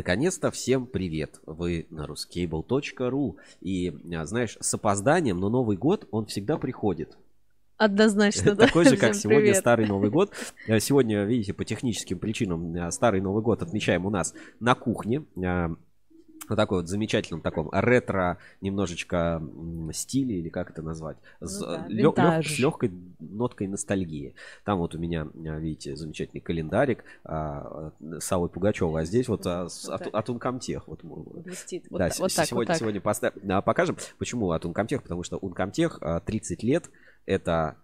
Наконец-то всем привет! Вы на ruscable.ru И, а, знаешь, с опозданием, но Новый год, он всегда приходит. Однозначно, да. Такой же, как сегодня Старый Новый год. Э, сегодня, видите, по техническим причинам э, Старый Новый год отмечаем у нас на кухне. На такой вот замечательном таком ретро немножечко стиле, или как это назвать, ну, с, да, лё, лёг, с легкой ноткой ностальгии. Там вот у меня, видите, замечательный календарик а, с Аллой Пугачевой, а здесь вот, а, с, вот от, от Uncomtech. Вот, Блестит. Вот, да, вот так, сегодня, вот так. сегодня поставь, а, покажем. Почему от Uncomtech? Потому что Uncomtech 30 лет, это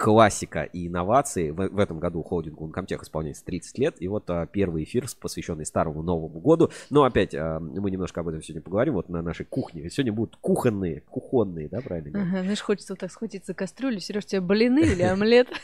классика и инновации. В, в этом году холдингу Uncomtech исполняется 30 лет. И вот а, первый эфир, посвященный Старому Новому году. Но опять а, мы немножко об этом сегодня поговорим. Вот на нашей кухне. Сегодня будут кухонные, кухонные, да, правильно? Ага, знаешь, хочется вот так схватить за кастрюлю. Сереж, тебе блины или омлет?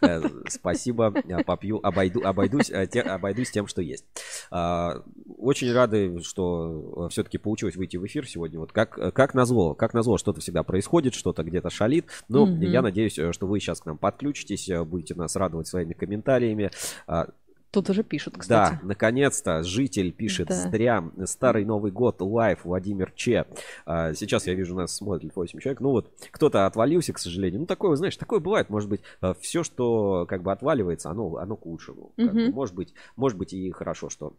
Э, спасибо, попью, обойду, обойдусь, э, обойдусь тем, что есть. А, очень рады, что все-таки получилось выйти в эфир сегодня. Вот как, как назло, как назло, что-то всегда происходит, что-то где-то шалит. Но я надеюсь, что вы сейчас к нам подключитесь, э, будете нас радовать своими комментариями. А, Тут уже пишут, кстати. Да, наконец-то житель пишет да. зря. Старый Новый год, лайф, Владимир Че. А, сейчас я вижу, нас смотрит 8 человек. Ну вот, кто-то отвалился, к сожалению. Ну, такое, знаешь, такое бывает. Может быть, э, все, что как бы отваливается, оно, оно к лучшему. Угу. Бы, может быть, может быть и хорошо, что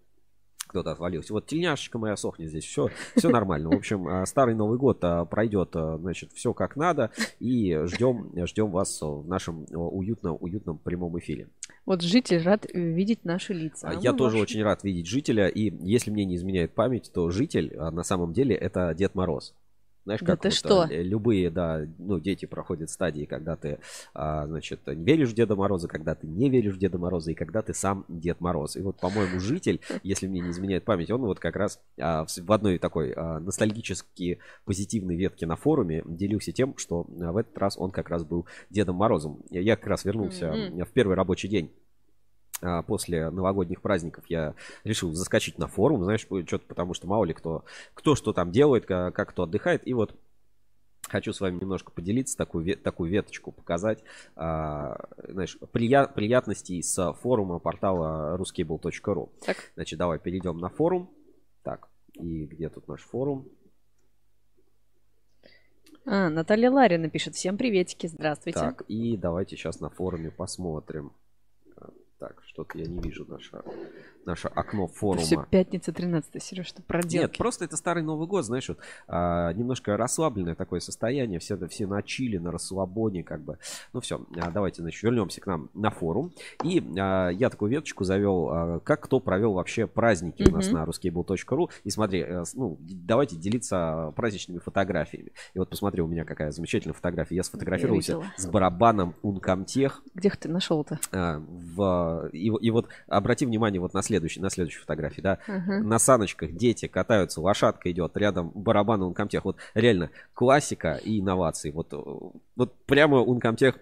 кто-то отвалился. Вот тельняшечка моя сохнет здесь, все, все нормально. В общем, а, старый Новый год а, пройдет, а, значит, все как надо. И ждем, ждем вас в нашем уютном, уютном прямом эфире. Вот житель рад видеть наши лица. Я тоже ваши. очень рад видеть жителя. И если мне не изменяет память, то житель на самом деле это Дед Мороз. Знаешь, как да вот, что? Э, любые, да, ну, дети проходят стадии, когда ты, а, значит, веришь в Деда Мороза, когда ты не веришь в Деда Мороза, и когда ты сам Дед Мороз. И вот, по-моему, житель, если мне не изменяет память, он вот как раз а, в одной такой а, ностальгически позитивной ветке на форуме делился тем, что в этот раз он как раз был Дедом Морозом. Я как раз вернулся mm-hmm. в первый рабочий день а, после новогодних праздников я решил заскочить на форум, знаешь, что-то потому что мало ли кто, кто что там делает, как, как кто отдыхает. И вот хочу с вами немножко поделиться, такую, такую веточку показать, а, знаешь, прия, приятностей с форума портала ruskable.ru. Так. Значит, давай перейдем на форум. Так, и где тут наш форум? А, Наталья Ларина пишет. Всем приветики, здравствуйте. Так, и давайте сейчас на форуме посмотрим. Так, что-то я не вижу наше, наше окно форума. Это все пятница 13 Сереж, что проделки. Нет, просто это старый Новый год, знаешь, вот, а, немножко расслабленное такое состояние, все, все на чили, на расслабоне, как бы. Ну все, а, давайте, значит, вернемся к нам на форум. И а, я такую веточку завел, а, как кто провел вообще праздники mm-hmm. у нас на ruskable.ru. И смотри, а, ну, давайте делиться праздничными фотографиями. И вот посмотри, у меня какая замечательная фотография. Я сфотографировался с барабаном Ункомтех. Где ты нашел-то? А, в и, и вот обрати внимание вот на следующей, на следующей фотографии, да, uh-huh. на саночках дети катаются, лошадка идет, рядом барабан Ункомтех. Вот реально классика и инновации. Вот, вот прямо Ункомтех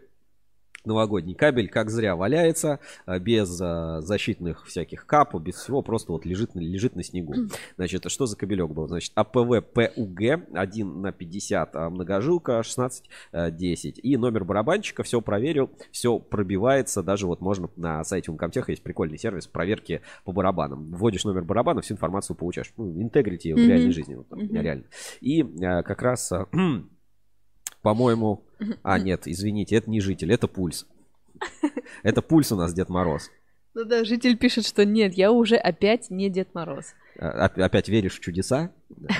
новогодний кабель как зря валяется, а, без а, защитных всяких капов, без всего, просто вот лежит, лежит на снегу. Значит, что за кабелек был? Значит, АПВ ПУГ 1 на 50, а многожилка 16 10. И номер барабанчика, все проверил, все пробивается, даже вот можно на сайте Uncomtech есть прикольный сервис проверки по барабанам. Вводишь номер барабана, всю информацию получаешь. Ну, интегрити в реальной жизни, вот, там, mm-hmm. реально. И как раз по-моему... А, нет, извините, это не житель, это пульс. Это пульс у нас Дед Мороз. Ну да, житель пишет, что нет, я уже опять не Дед Мороз. А, опять веришь в чудеса?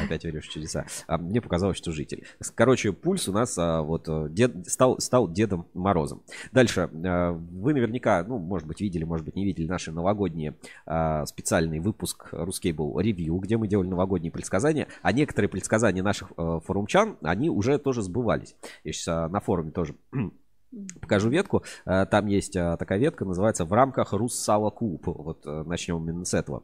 Опять веришь в чудеса. А мне показалось, что житель. Короче, пульс у нас а, вот э, дед, стал, стал Дедом Морозом. Дальше. А, вы наверняка, ну, может быть, видели, может быть, не видели наши новогодние а, специальный выпуск Ruscable ревью, где мы делали новогодние предсказания. А некоторые предсказания наших а, форумчан, они уже тоже сбывались. Я сейчас на форуме тоже Покажу ветку. Там есть такая ветка, называется «В рамках Руссала Куб». Вот начнем именно с этого.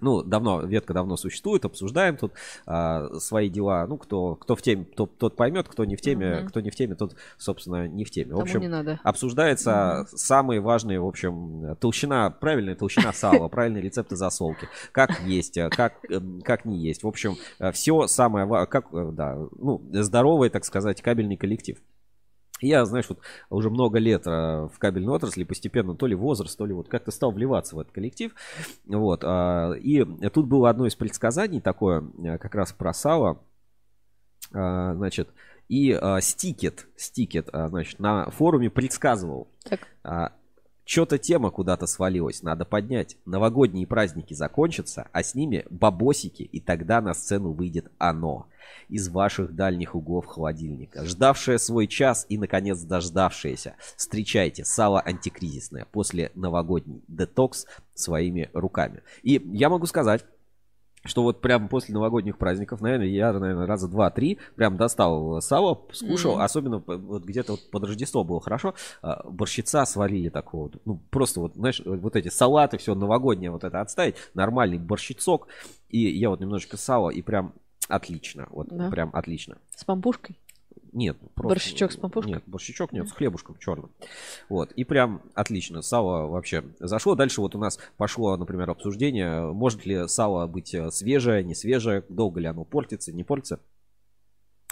Ну, давно, ветка давно существует, обсуждаем тут а, свои дела. Ну, кто, кто в теме, тот, тот поймет, кто не в теме, угу. кто не в теме, тот, собственно, не в теме. В общем, не надо. обсуждается угу. самые важные, в общем, толщина, правильная толщина сала, правильные рецепты засолки, как есть, как, как не есть. В общем, все самое, как, э, да, ну, здоровый, так сказать, кабельный коллектив. Я, знаешь, вот уже много лет в кабельной отрасли постепенно то ли возраст, то ли вот как-то стал вливаться в этот коллектив. Вот. И тут было одно из предсказаний такое, как раз про сало. Значит, и Стикет, Стикет, значит, на форуме предсказывал. Так. Что-то тема куда-то свалилась, надо поднять. Новогодние праздники закончатся, а с ними бабосики, и тогда на сцену выйдет оно. Из ваших дальних углов холодильника. Ждавшее свой час и, наконец, дождавшееся. Встречайте, сало антикризисное после новогодний детокс своими руками. И я могу сказать, что вот прям после новогодних праздников, наверное, я, наверное, раза два-три прям достал сало, скушал, mm-hmm. особенно вот где-то вот под Рождество было хорошо, а, борщица сварили такого, ну, просто вот, знаешь, вот эти салаты, все новогоднее вот это отставить, нормальный борщицок, и я вот немножечко сала, и прям отлично, вот да. прям отлично. С пампушкой? Нет, просто... Борщичок с пампушкой? Нет, борщичок нет, с хлебушком черным. Вот, и прям отлично, сало вообще зашло. Дальше вот у нас пошло, например, обсуждение, может ли сало быть э, свежее, не свежее, долго ли оно портится, не портится.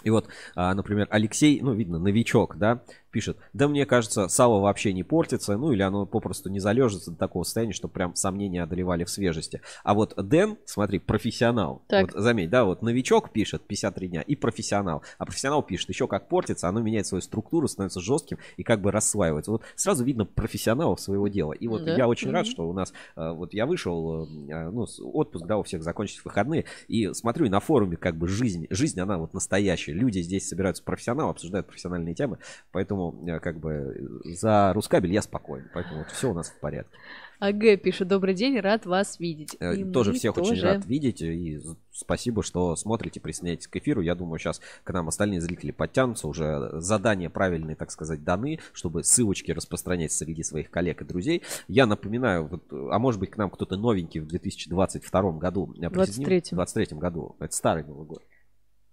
И вот, а, например, Алексей, ну, видно, новичок, да, пишет, да мне кажется, сало вообще не портится, ну или оно попросту не залежится до такого состояния, что прям сомнения одолевали в свежести. А вот Дэн, смотри, профессионал. Так. Вот заметь, да, вот новичок пишет 53 дня и профессионал. А профессионал пишет, еще как портится, оно меняет свою структуру, становится жестким и как бы рассваивается. Вот сразу видно профессионалов своего дела. И вот да. я очень mm-hmm. рад, что у нас, э, вот я вышел, э, ну, отпуск, да, у всех закончились выходные, и смотрю, и на форуме как бы жизнь, жизнь, она вот настоящая. Люди здесь собираются профессионалы, обсуждают профессиональные темы, поэтому Э, как бы за Рускабель я спокоен. Поэтому вот все у нас в порядке. АГ пишет, добрый день, рад вас видеть. Э, и тоже всех тоже... очень рад видеть. И спасибо, что смотрите, присоединяйтесь к эфиру. Я думаю, сейчас к нам остальные зрители подтянутся. Уже задания правильные, так сказать, даны, чтобы ссылочки распространять среди своих коллег и друзей. Я напоминаю, вот, а может быть к нам кто-то новенький в 2022 году. 23 23 году. Это старый Новый год.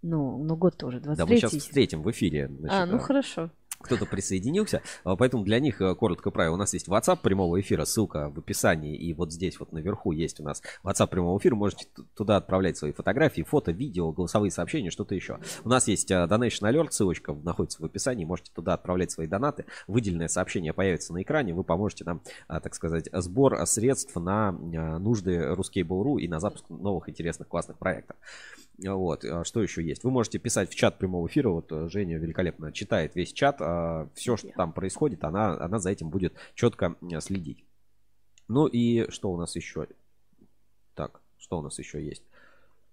Ну, ну год тоже, 23 Да, мы сейчас встретим в эфире. Значит, а, ну хорошо кто-то присоединился. А, поэтому для них э, коротко правило. У нас есть WhatsApp прямого эфира, ссылка в описании. И вот здесь вот наверху есть у нас WhatsApp прямого эфира. Можете туда отправлять свои фотографии, фото, видео, голосовые сообщения, что-то еще. У нас есть э, Donation Alert, ссылочка находится в описании. Можете туда отправлять свои донаты. Выделенное сообщение появится на экране. Вы поможете нам, а, так сказать, сбор средств на а, нужды Ruskable.ru и на запуск новых интересных классных проектов. Вот, а что еще есть? Вы можете писать в чат прямого эфира. Вот э, Женя великолепно читает весь чат. А все, что там происходит, она, она за этим будет четко следить. Ну и что у нас еще? Так, что у нас еще есть?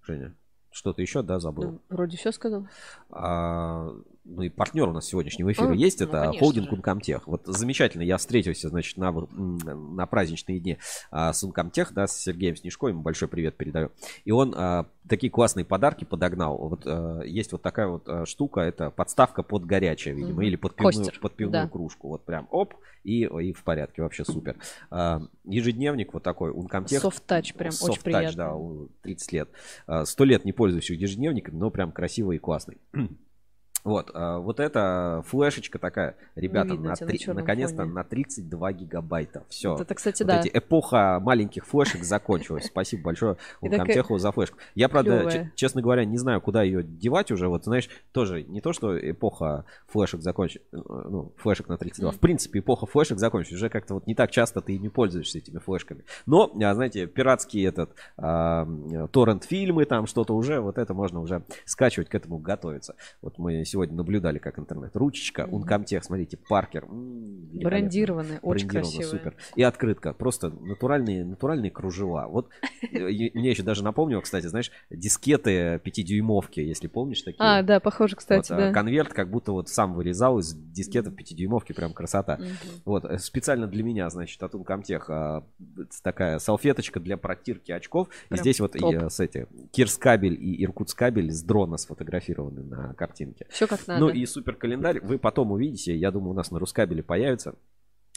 Женя, что-то еще, да, забыл? Ну, вроде все сказал. А, ну и партнер у нас сегодняшнего эфира а, есть, ну, это холдинг Uncomtech. Вот замечательно, я встретился, значит, на, на праздничные дни а, с Uncomtech, да, с Сергеем Снежко, ему большой привет передаю. И он а, такие классные подарки подогнал. Вот а, есть вот такая вот а, штука, это подставка под горячее, видимо, mm-hmm. или под пивную, под пивную да. кружку. Вот прям оп, и, и в порядке, вообще супер. А, ежедневник вот такой, Uncomtech. Touch, прям Soft очень приятно. да, 30 лет. Сто лет не пользуюсь ежедневником, но прям красивый и классный. Вот, а, вот эта флешечка такая, ребята, на три, на наконец-то на 32 гигабайта. Все. Вот это, кстати, вот да. Эти эпоха маленьких флешек закончилась. Спасибо большое Умкамтеху за флешку. Я, правда, честно говоря, не знаю, куда ее девать уже. Вот, знаешь, тоже не то, что эпоха флешек закончилась, э, ну, флешек на 32. В принципе, эпоха флешек закончилась. Уже как-то вот не так часто ты ими пользуешься, этими флешками. Но, а, знаете, пиратские этот, торрент-фильмы, там что-то уже, вот это можно уже скачивать, к этому готовиться. Вот мы сегодня наблюдали, как интернет. Ручечка, mm-hmm. Uncomtech, смотрите, Паркер. Брендированная, очень красивая. супер. И открытка, просто натуральные, натуральные кружева. Вот э, мне еще даже напомнил, кстати, знаешь, дискеты 5-дюймовки, если помнишь такие. А, да, похоже, кстати, вот, а, да. Конверт как будто вот сам вырезал из дискетов 5-дюймовки, прям красота. Mm-hmm. Вот, э, специально для меня, значит, от Uncomtech а, такая салфеточка для протирки очков. Прям и здесь вот и, с эти, Кирскабель и Иркутскабель с дрона сфотографированы на картинке. Все как надо. Ну и супер календарь вы потом увидите. Я думаю, у нас на Рускабеле появится.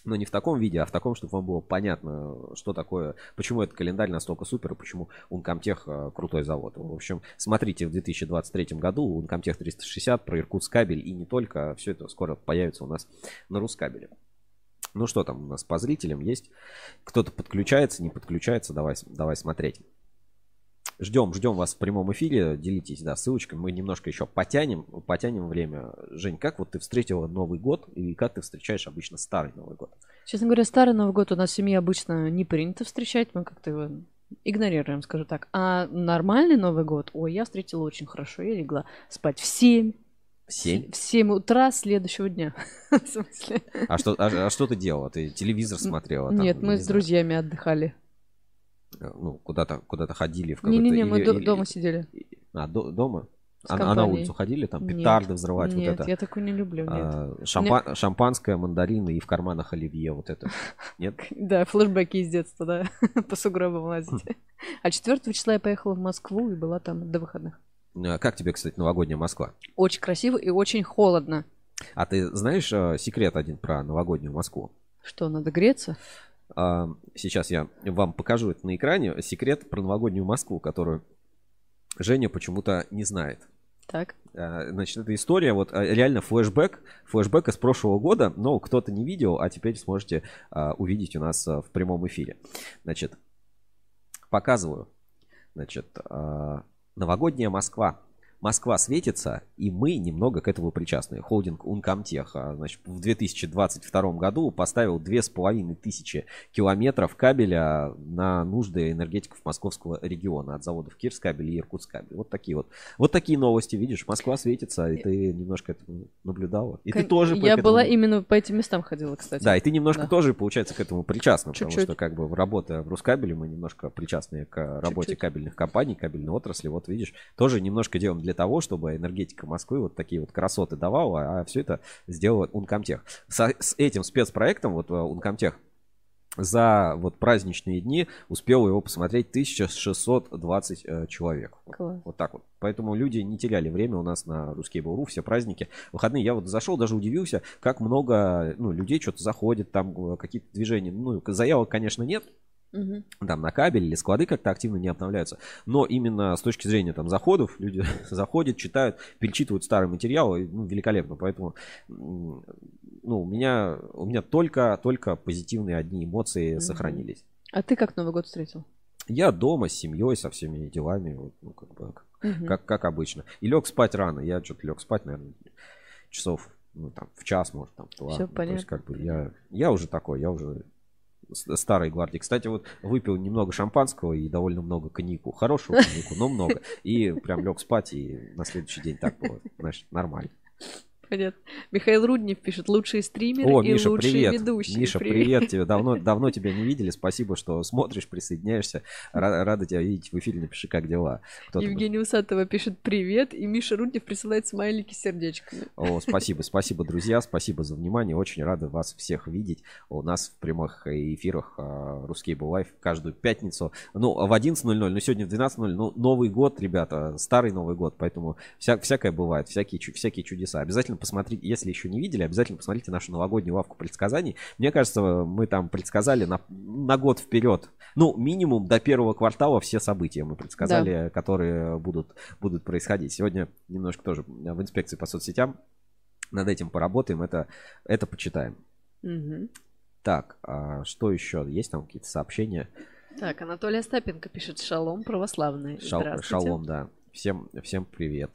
Но не в таком виде, а в таком, чтобы вам было понятно, что такое, почему этот календарь настолько супер, и почему Uncomtech э, крутой завод. В общем, смотрите в 2023 году Uncomtech 360 про Иркутскабель и не только. Все это скоро появится у нас на Рускабеле. Ну что там у нас по зрителям есть? Кто-то подключается, не подключается? Давай, давай смотреть. Ждем, ждем вас в прямом эфире. Делитесь, да, ссылочками. Мы немножко еще потянем, потянем время. Жень, как вот ты встретила Новый год и как ты встречаешь обычно старый Новый год? Честно говоря, старый Новый год у нас в семье обычно не принято встречать. Мы как-то его игнорируем, скажу так. А нормальный Новый год, ой, я встретила очень хорошо. Я легла спать в 7. В 7? В 7 утра следующего дня. В смысле? А что, а, а что ты делала? Ты телевизор смотрела? там, Нет, мы не с знаю, друзьями отдыхали. Ну, куда-то куда ходили в какой-то... Не-не-не, мы или- до- или- дома сидели. А, до- дома? А, а на улицу ходили? Там Нет. петарды взрывать, Нет, вот это? я такое не люблю, нет. А, шампа- Шампанское, мандарины и в карманах оливье, вот это. Нет? Да, флешбеки из детства, да, по сугробам лазить. А 4 числа я поехала в Москву и была там до выходных. А Как тебе, кстати, новогодняя Москва? Очень красиво и очень холодно. А ты знаешь э, секрет один про новогоднюю Москву? Что, надо греться? А, Сейчас я вам покажу это на экране. Секрет про новогоднюю Москву, которую Женя почему-то не знает. Так. А, Значит, это история, вот а, реально флешбэк, флешбэк из прошлого года, но кто-то не видел, а теперь сможете увидеть у нас в прямом эфире. Значит, показываю. Значит, новогодняя Москва. Москва светится, и мы немного к этому причастны. Холдинг Ункомтех а, значит, в 2022 году поставил 2500 километров кабеля на нужды энергетиков московского региона от заводов Кирскабель и Иркутскабель. Вот такие вот. Вот такие новости, видишь, Москва светится, и ты немножко это наблюдала. И ты Кон- тоже Я этому- была именно по этим местам ходила, кстати. Да, и ты немножко Да. тоже, получается, к этому причастна, потому Чуть-чуть. что как бы работая в Рускабеле, мы немножко причастны к работе Чуть-чуть. кабельных компаний, кабельной отрасли. Вот видишь, тоже немножко делаем для того, чтобы энергетика Москвы вот такие вот красоты давала, а все это сделал Ункомтех. Со- с этим спецпроектом, вот э, Ункомтех, за вот праздничные дни успел его посмотреть 1620 э, человек. Класс. Вот так вот. Поэтому люди не теряли время у нас на русский Буру, все праздники. Выходные я вот зашел, даже удивился, как много ну, людей что-то заходит, там э, какие-то движения. Ну, заявок, конечно, нет, Мгм. там на кабель или склады как-то активно не обновляются. Но именно с точки зрения там заходов, люди заходят, читают, перечитывают старый материал, ну, великолепно. Поэтому ну, у меня, у меня только, только позитивные одни эмоции Мгм. сохранились. А ты как Новый год встретил? Я дома с семьей, со всеми делами, вот, ну, как бы, Мгм. как, как обычно. И лег спать рано. Я что-то лег спать, наверное, часов, ну, там, в час, может, там, в два. Всё Ну, то есть, понятно. как бы, я, я уже такой, я уже старой гвардии. Кстати, вот выпил немного шампанского и довольно много коньяку. Хорошего коньяку, но много. И прям лег спать, и на следующий день так было. Значит, нормально. Понятно. Михаил Руднев пишет, лучшие стримеры О, и Миша, лучшие привет. ведущие. Миша, привет тебе. Давно, давно тебя не видели. Спасибо, что смотришь, присоединяешься. Ра- Рада тебя видеть в эфире. Напиши, как дела. Кто там? Евгения Усатова пишет привет, и Миша Руднев присылает смайлики с сердечками. О, спасибо, спасибо, друзья, спасибо за внимание. Очень рады вас всех видеть у нас в прямых эфирах а, Русский был лайф каждую пятницу. Ну, в 11.00, но сегодня в 12.00. Ну, Новый год, ребята, старый Новый год, поэтому вся, всякое бывает, всякие, всякие чудеса. Обязательно посмотрите, если еще не видели, обязательно посмотрите нашу новогоднюю лавку предсказаний. Мне кажется, мы там предсказали на, на год вперед. Ну, минимум до первого квартала все события мы предсказали, которые будут, будут происходить. Сегодня немножко тоже в инспекции по соцсетям над этим поработаем, это, это почитаем. Мгм. Так, а что еще? Есть там какие-то сообщения? Так, Анатолий Остапенко пишет шалом православный. Шал- шалом, да. Всем, всем привет.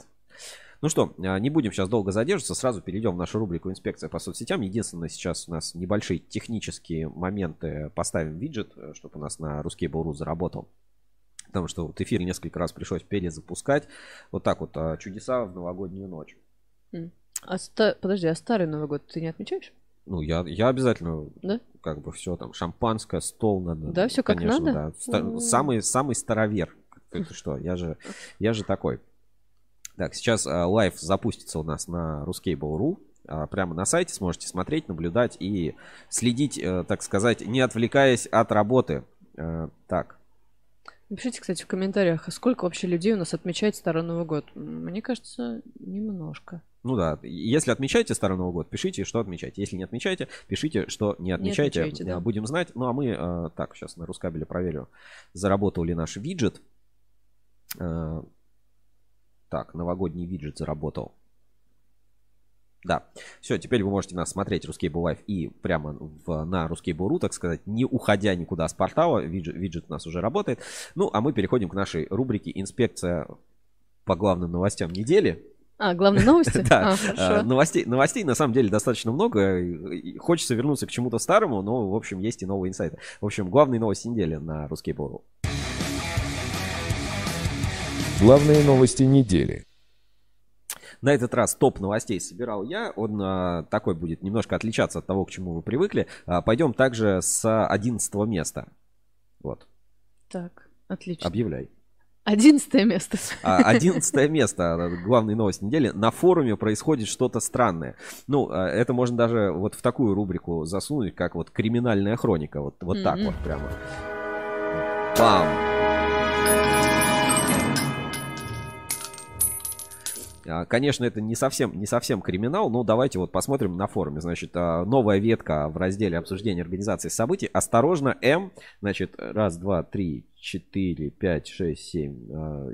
Ну что, а, не будем сейчас долго задерживаться, сразу перейдем в нашу рубрику «Инспекция по соцсетям». Единственное, сейчас у нас небольшие технические моменты. Поставим виджет, чтобы у нас на русский Буру заработал. Потому что вот эфир несколько раз пришлось перезапускать. Вот так вот, а, чудеса в новогоднюю ночь. А ста- Подожди, а старый Новый год ты не отмечаешь? Ну, я, я обязательно, Да? как бы все там, шампанское, стол надо. Да, как конечно, надо? Да. Ста- М. Самый, самый старовер. Это что, я же, я же такой. Так, сейчас а, live запустится у нас на ruscable.ru. А, Прямо на сайте сможете смотреть, наблюдать и следить, э, так сказать, не отвлекаясь от работы. Э, Так, Напишите, кстати, в комментариях, а сколько вообще людей у нас отмечает Старый Новый год. Мне кажется, немножко. ну да, если отмечаете Старый Новый год, пишите, что отмечаете. Если не отмечаете, пишите, что не отмечаете. отмечаете, да. Э, Будем знать. Ну а мы, так, сейчас на Рускабеле проверю, заработал ли наш виджет. Так, новогодний виджет заработал. Да. Все, теперь вы можете нас смотреть RusCable Live и прямо в, на RusCable.ru, так сказать, не уходя никуда с портала. Виджет, виджет у нас уже работает. Ну, а мы переходим к нашей рубрике «Инспекция по главным новостям недели». А, главные новости? Да. А, хорошо. Новостей, новостей на самом деле достаточно много. Хочется вернуться к чему-то старому, но, в общем, есть и новые инсайты. В общем, главные новости недели на Рускейбл.ру. Главные новости недели. На этот раз топ новостей собирал я. Он а, такой будет немножко отличаться от того, к чему вы привыкли. А, пойдем также с 11 места. Вот, Так, отлично. объявляй. Одиннадцатое место. А, 11 место, а, главная новость недели. На форуме происходит что-то странное. Ну, а, это можно даже вот в такую рубрику засунуть, как вот криминальная хроника. Вот, вот так Мгм. вот прямо. Бам! Конечно, это не совсем, не совсем криминал, но давайте вот посмотрим на форуме. Значит, а, новая ветка в разделе обсуждения организации событий. Осторожно, М. Значит, раз, два, три, четыре, пять, шесть, семь. а,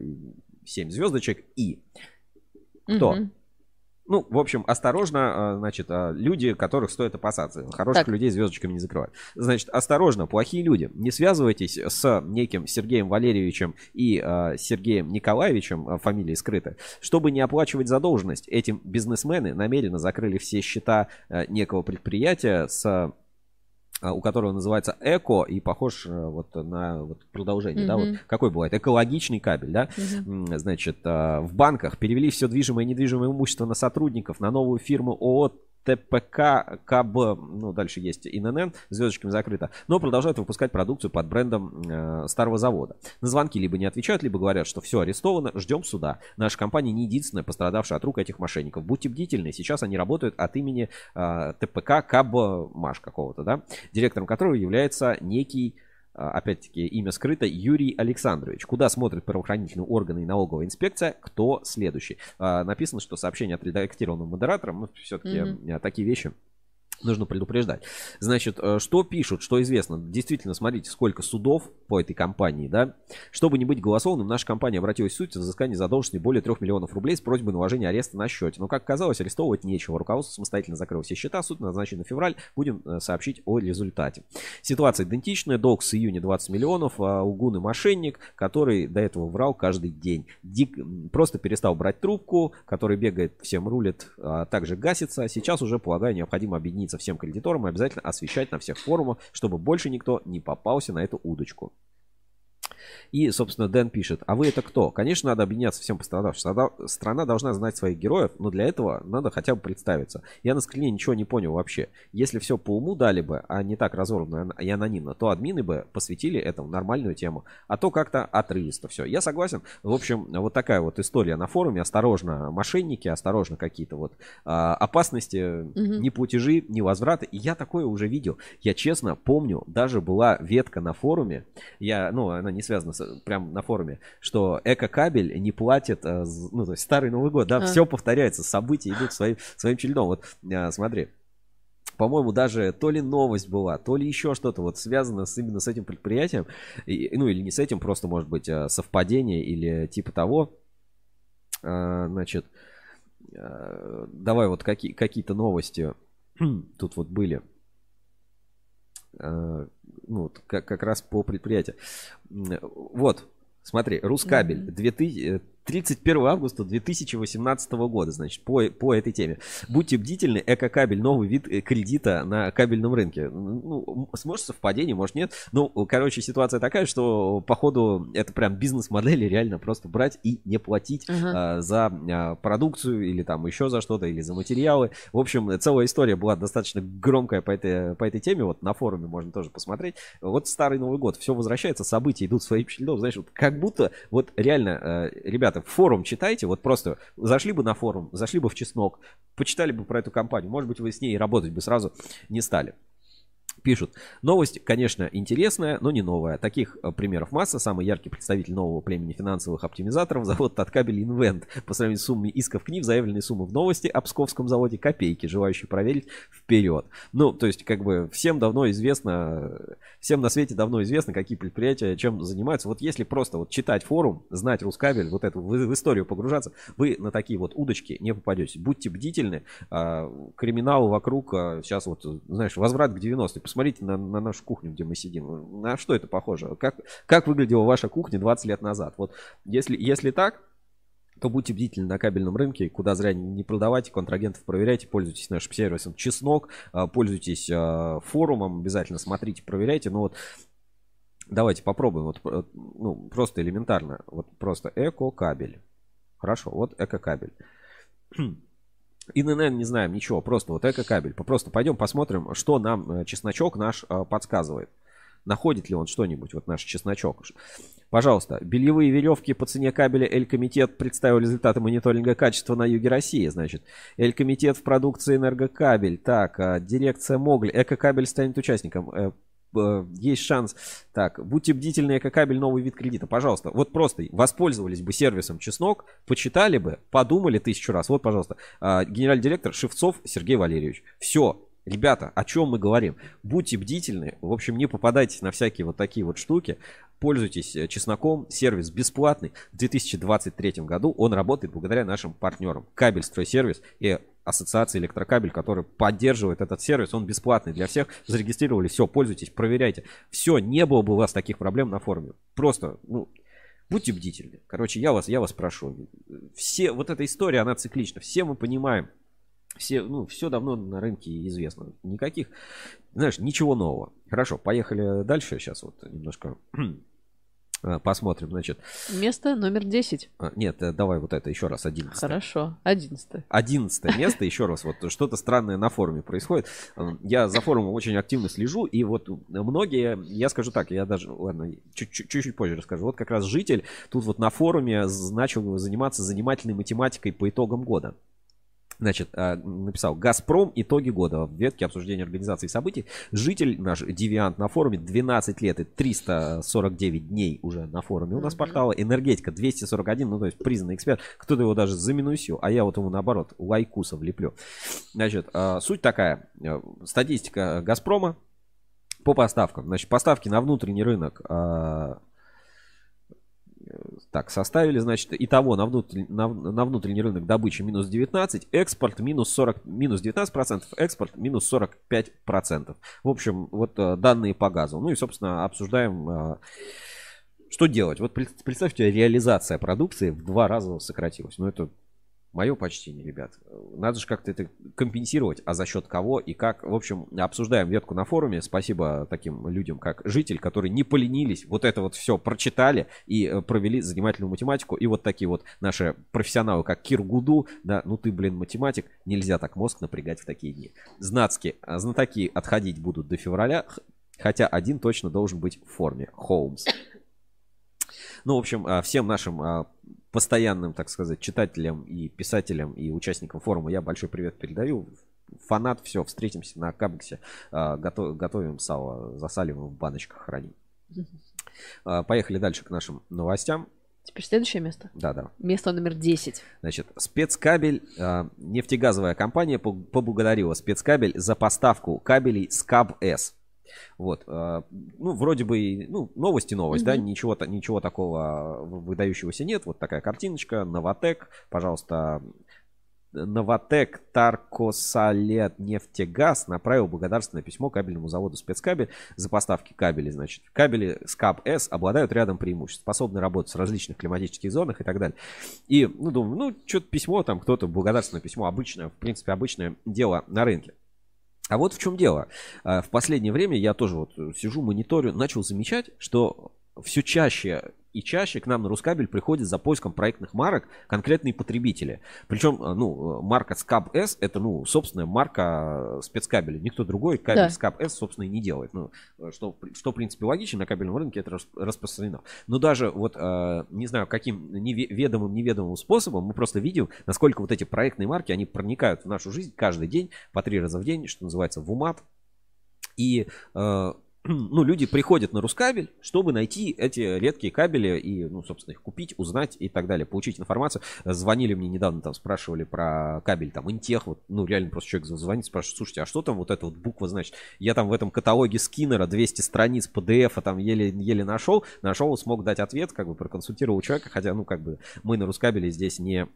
Семь звездочек. И. Кто? Мгм. Ну, в общем, осторожно, а, значит, а, люди, которых стоит опасаться. Хороших Так. людей звездочками не закрывают. Значит, осторожно, плохие люди. Не связывайтесь с неким Сергеем Валерьевичем и а, Сергеем Николаевичем, фамилии скрыты. Чтобы не оплачивать задолженность, этим бизнесмены намеренно закрыли все счета а, некого предприятия с у которого называется Эко и похож а, вот на вот продолжение, да, вот. Какой бывает? Экологичный кабель, да. М, значит, а, в банках перевели все движимое и недвижимое имущество на сотрудников, на новую фирму ООО ТПК КБ, ну, дальше есть ИНН, звездочками закрыто, но продолжают выпускать продукцию под брендом э, старого завода. На звонки либо не отвечают, либо говорят, что все арестовано, ждем суда. Наша компания не единственная пострадавшая от рук этих мошенников. Будьте бдительны, сейчас они работают от имени э, ТПК КБ Маш какого-то, да, директором которого является некий опять-таки имя скрыто, Юрий Александрович. Куда смотрят правоохранительные органы и налоговая инспекция? Кто следующий? А, Написано, что сообщение отредактированным модератором, ну, все-таки Мгм. такие вещи нужно предупреждать. Значит, э, что пишут, что известно? Действительно, смотрите, сколько судов по этой компании, да? Чтобы не быть голословным, наша компания обратилась в суд за взыскание задолженности более 3 миллионов рублей с просьбой наложения ареста на счете. Но, как оказалось, арестовывать нечего. Руководство самостоятельно закрыло все счета. Суд назначен на февраль. Будем э, сообщить о результате. Ситуация идентичная. Долг с июня 20 миллионов. А у Гуны мошенник, который до этого врал каждый день. Дик просто перестал брать трубку, который бегает, всем рулит, а также гасится. Сейчас уже, полагаю, необходимо объединиться всем кредиторам и обязательно освещать на всех форумах, чтобы больше никто не попался на эту удочку. И, собственно, Дэн пишет, а вы это кто? Конечно, надо объединяться всем пострадавшим. Страна- должна знать своих героев, но для этого надо хотя бы представиться. Я на скрине ничего не понял вообще. Если все по уму дали бы, а не так разорвано и анонимно, то админы бы посвятили этому нормальную тему. А то как-то отрывисто все. Я согласен. В общем, вот такая вот история на форуме. Осторожно, мошенники, осторожно какие-то вот а, опасности, Мгм. ни платежи, ни возвраты. И я такое уже видел. Я честно помню, даже была ветка на форуме. Я, ну, она не связана с, прям на форуме, что эко-кабель не платит, э, ну, то есть старый Новый год, да, А. все повторяется, события идут своим, своим чередом. Вот, а, смотри. По-моему, даже то ли новость была, то ли еще что-то вот связано с, именно с этим предприятием. И- ну, или не с этим, просто может быть э, совпадение или типа того. А, Значит, э, давай вот какие, какие-то новости тут вот были. Э, Ну, как, как раз по предприятию. Вот, смотри, Рускабель, Мгм. 2000, э, 31 августа 2018 года, значит, по, по этой теме. Будьте бдительны, эко-кабель, новый вид э, кредита на кабельном рынке. Ну, м- может совпадение, может нет. Ну, короче, ситуация такая, что походу это прям бизнес-модели реально просто брать и не платить Ага. а, за а, продукцию или там еще за что-то, или за материалы. В общем, целая история была достаточно громкая по этой, по этой теме. Вот на форуме можно тоже посмотреть. Вот старый Новый год, все возвращается, события идут своим чередом. Знаешь, вот как будто, вот реально, э, ребята, форум читайте, вот просто зашли бы на форум, зашли бы в Чеснок, почитали бы про эту компанию. Может быть, вы с ней работать бы сразу не стали. Пишут, новость, конечно, интересная, но не новая. Таких э, примеров масса. Самый яркий представитель нового племени финансовых оптимизаторов – завод Таткабель Инвент. По сравнению с суммой исков КНИВ, заявленные суммы в новости о Псковском заводе – копейки, желающие проверить вперед. Ну, то есть, как бы, всем давно известно, всем на свете давно известно, какие предприятия чем занимаются. Вот если просто вот читать форум, знать Рускабель, вот эту, в, в историю погружаться, вы на такие вот удочки не попадете. Будьте бдительны. А, криминал вокруг, а, сейчас вот, знаешь, возврат к 90-м посмотрите на, на нашу кухню, где мы сидим. На что это похоже? Как, как выглядела ваша кухня 20 лет назад? Вот если, если так, то будьте бдительны на кабельном рынке, куда зря не продавайте, контрагентов проверяйте, пользуйтесь нашим сервисом Чеснок, а, пользуйтесь а, форумом, обязательно смотрите, проверяйте. Но вот давайте попробуем, вот, э, ну, просто элементарно, вот просто эко-кабель. Хорошо, вот эко-кабель. ИНН не знаем ничего, просто вот эко-кабель. Просто пойдем посмотрим, что нам э, чесночок наш э, подсказывает. Находит ли он что-нибудь, вот наш чесночок. Пожалуйста, бельевые веревки по цене кабеля Эль-Комитет представил результаты мониторинга качества на юге России. Значит, Эль-Комитет в продукции энергокабель. Так, э, дирекция Могль. Эко-кабель станет участником. Э, есть шанс. Так, будьте бдительны, Экокабель, новый вид кредита. Пожалуйста, вот просто воспользовались бы сервисом Чеснок, почитали бы, подумали тысячу раз. Вот, пожалуйста, а, генеральный директор Шевцов Сергей Валерьевич. Все, Ребята, о чем мы говорим? Будьте бдительны. В общем, не попадайтесь на всякие вот такие вот штуки. Пользуйтесь э, чесноком. Сервис бесплатный. В 2023 году он работает благодаря нашим партнерам. Кабель стройсервис и ассоциации электрокабель, который поддерживает этот сервис. Он бесплатный для всех. Зарегистрировали, все, пользуйтесь, проверяйте. Все, не было бы у вас таких проблем на форуме. Просто, ну, будьте бдительны. Короче, я вас, я вас прошу. Все, вот эта история, она циклична. Все мы понимаем, все, ну, все давно на рынке известно. Никаких, знаешь, ничего нового. Хорошо, поехали дальше. Сейчас вот немножко посмотрим, значит. Место номер 10. А, нет, э, давай вот это еще раз, 11. Хорошо, 11. 11 место, еще раз, вот что-то странное на форуме происходит. Я за форумом очень активно слежу, и вот многие, я скажу так, я даже, ладно, чуть-чуть позже расскажу. Вот как раз житель тут вот на форуме начал заниматься занимательной математикой по итогам года. Значит, а, написал «Газпром. Итоги года». В ветке обсуждения организации событий. Житель наш Девиант на форуме 12 лет и 349 дней уже на форуме у нас портала. Энергетика 241, ну то есть признанный эксперт. Кто-то его даже заминусил, а я вот ему наоборот лайкусов леплю. Значит, а, суть такая. Э, статистика «Газпрома» по поставкам. Значит, поставки на внутренний рынок а, так, составили, значит, итого на, внутрь, на, на внутренний рынок добычи минус 19, экспорт минус 40, минус 19 процентов, экспорт минус 45 процентов. В общем, вот э, данные по газу. Ну и, собственно, обсуждаем, э, что делать. Вот представьте, реализация продукции в два раза сократилась. Ну это Мое почтение, ребят. Надо же как-то это компенсировать, а за счет кого и как. В общем, обсуждаем ветку на форуме. Спасибо таким людям, как житель, которые не поленились, вот это вот все прочитали и э, провели занимательную математику. И вот такие вот наши профессионалы, как Кир Гуду, да, ну ты, блин, математик, нельзя так мозг напрягать в такие дни. Знатски, а, знатоки отходить будут до февраля, хотя один точно должен быть в форме. Холмс. Ну, в общем, а, всем нашим а, постоянным, так сказать, читателям и писателям и участникам форума я большой привет передаю. Фанат, все, встретимся на Кабексе. А, готов, готовим сало, засаливаем в баночках, храним. Поехали дальше к нашим новостям. Теперь следующее место. Да, да. Место номер 10. Значит, спецкабель, нефтегазовая компания поблагодарила спецкабель за поставку кабелей СКАБ-С. Вот, э, ну, вроде бы, ну, новости новость, mm-hmm. да, ничего, ничего такого выдающегося нет. Вот такая картиночка, Новотек, пожалуйста, Новотек Таркосалет нефтегаз направил благодарственное письмо кабельному заводу спецкабель за поставки кабелей. Значит, кабели СКАБ-С обладают рядом преимуществ, способны работать в различных климатических зонах и так далее. И, ну, думаю, ну, что-то письмо там, кто-то, благодарственное письмо, обычное, в принципе, обычное дело на рынке. А вот в чем дело. А, в последнее время я тоже вот сижу, мониторю, начал замечать, что все чаще и чаще к нам на Рускабель приходят за поиском проектных марок конкретные потребители. Причем, э, ну, марка SCAB S это, ну, собственная марка спецкабеля. Никто другой кабель да. SCAB S, собственно, и не делает. Ну, что, что, в принципе, логично, на кабельном рынке это распространено. Но даже вот, э, не знаю, каким неведомым, неведомым способом мы просто видим, насколько вот эти проектные марки, они проникают в нашу жизнь каждый день, по три раза в день, что называется, в умат, И э, ну, люди приходят на Рускабель, чтобы найти эти редкие кабели и, ну, собственно, их купить, узнать и так далее, получить информацию. Звонили мне недавно, там, спрашивали про кабель, там, Интех, вот, ну, реально просто человек звонит, спрашивает, слушайте, а что там вот эта вот буква значит? Я там в этом каталоге Скиннера 200 страниц PDF, а там еле, еле нашел, нашел, смог дать ответ, как бы проконсультировал человека, хотя, ну, как бы мы на Рускабеле здесь не,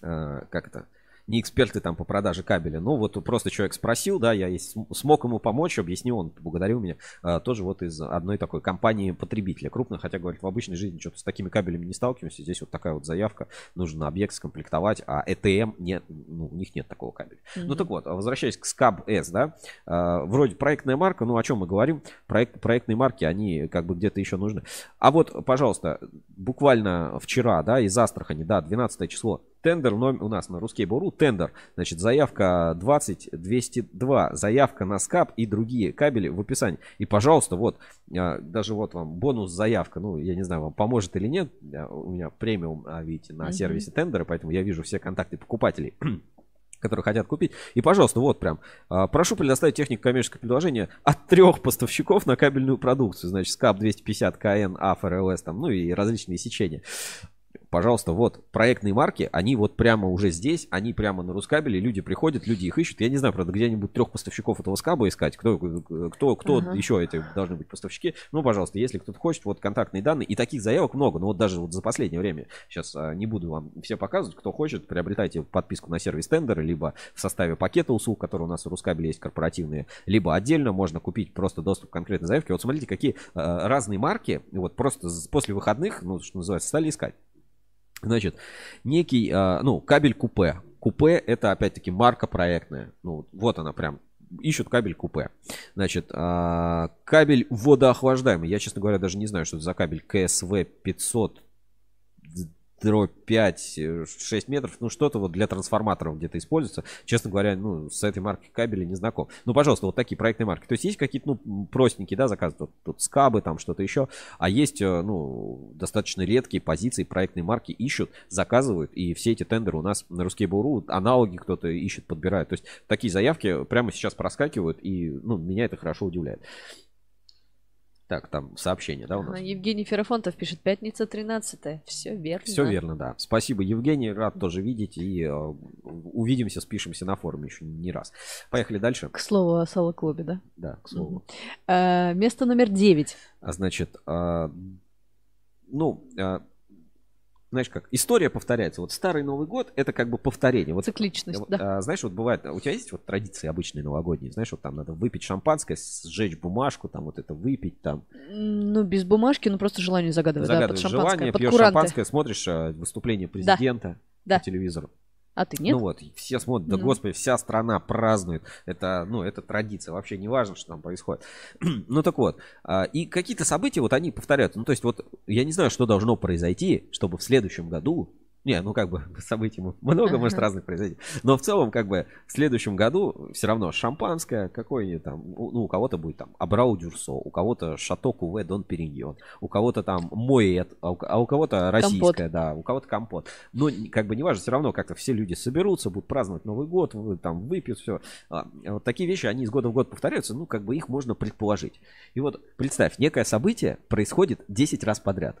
э, как это, не эксперты там по продаже кабеля. Ну, вот просто человек спросил, да, я смог ему помочь, объяснил, он благодарил меня. А, тоже вот из одной такой компании потребителя крупной, хотя, говорит, в обычной жизни что-то с такими кабелями не сталкиваемся. Здесь вот такая вот заявка, нужно объект скомплектовать, а ETM нет, ну, у них нет такого кабеля. Mm-hmm. Ну, так вот, возвращаясь к SCAB S, да, а, вроде проектная марка, ну, о чем мы говорим? Проект, проектные марки, они как бы где-то еще нужны. А вот, пожалуйста, буквально вчера, да, из Астрахани, да, 12 число, Тендер у нас на RusCable.ru. Тендер. Значит, заявка 20202. Заявка на СКАБ и другие кабели в описании. И, пожалуйста, вот, а, даже вот вам бонус заявка. Ну, я не знаю, вам поможет или нет. У меня премиум, а, видите, на сервисе тендера, поэтому я вижу все контакты покупателей которые хотят купить. И, пожалуйста, вот прям, а, прошу предоставить технику коммерческого предложения от трех поставщиков на кабельную продукцию. Значит, СКАБ 250, КН, АФ, РЛС, там, ну и различные сечения пожалуйста, вот проектные марки, они вот прямо уже здесь, они прямо на Рускабеле, люди приходят, люди их ищут. Я не знаю, правда, где-нибудь трех поставщиков этого скаба искать, кто, кто, кто ага. еще эти должны быть поставщики. Ну, пожалуйста, если кто-то хочет, вот контактные данные. И таких заявок много, но вот даже вот за последнее время, сейчас а, не буду вам все показывать, кто хочет, приобретайте подписку на сервис тендер, либо в составе пакета услуг, которые у нас в Рускабеле есть корпоративные, либо отдельно можно купить просто доступ к конкретной заявке. Вот смотрите, какие а, разные марки, вот просто после выходных, ну, что называется, стали искать. Значит, некий, а, ну, кабель купе. Купе это опять-таки марка проектная. Ну, вот она прям ищут кабель купе. Значит, а, кабель водоохлаждаемый. Я, честно говоря, даже не знаю, что это за кабель КСВ 500 дробь 5-6 метров, ну что-то вот для трансформаторов где-то используется. Честно говоря, ну с этой маркой кабеля не знаком. Ну, пожалуйста, вот такие проектные марки. То есть есть какие-то, ну, простенькие, да, заказы, тут, тут скабы, там что-то еще, а есть, э, ну, достаточно редкие позиции, проектные марки ищут, заказывают, и все эти тендеры у нас на русский Буру, аналоги кто-то ищет, подбирает. То есть такие заявки прямо сейчас проскакивают, и, ну, меня это хорошо удивляет. Так, там сообщение, да, у нас? Евгений Ферафонтов пишет, пятница 13 Все верно. Все верно, да. Спасибо, Евгений, рад тоже видеть. И э, увидимся, спишемся на форуме еще не раз. Поехали дальше. К слову о Соло-клубе, да? Да, к слову. А, место номер 9. А, значит, а, ну, а, знаешь как, история повторяется. Вот старый Новый год это как бы повторение. Вот, Цикличность, да. А, знаешь, вот бывает, у тебя есть вот традиции обычные новогодние, знаешь, вот там надо выпить шампанское, сжечь бумажку, там вот это выпить, там. Ну, без бумажки, ну просто желание загадывать, Загадываешь да, под желание, под пьешь куранты. шампанское, смотришь а, выступление президента да. по телевизору. А ты нет? Ну вот, все смотрят, да ну. господи, вся страна празднует. Это, ну, это традиция, вообще не важно, что там происходит. ну так вот, а, и какие-то события, вот они повторяются. Ну то есть вот, я не знаю, что должно произойти, чтобы в следующем году не, ну как бы событий много может разных произойти. Но в целом, как бы в следующем году все равно шампанское, какое там, ну у кого-то будет там Абрау Дюрсо, у кого-то Шато Куве Дон Периньон, у кого-то там Моэт, а у, а кого-то российское, да, у кого-то компот. Но как бы неважно, все равно как-то все люди соберутся, будут праздновать Новый год, там выпьют, все. А, вот такие вещи, они из года в год повторяются, ну как бы их можно предположить. И вот представь, некое событие происходит 10 раз подряд.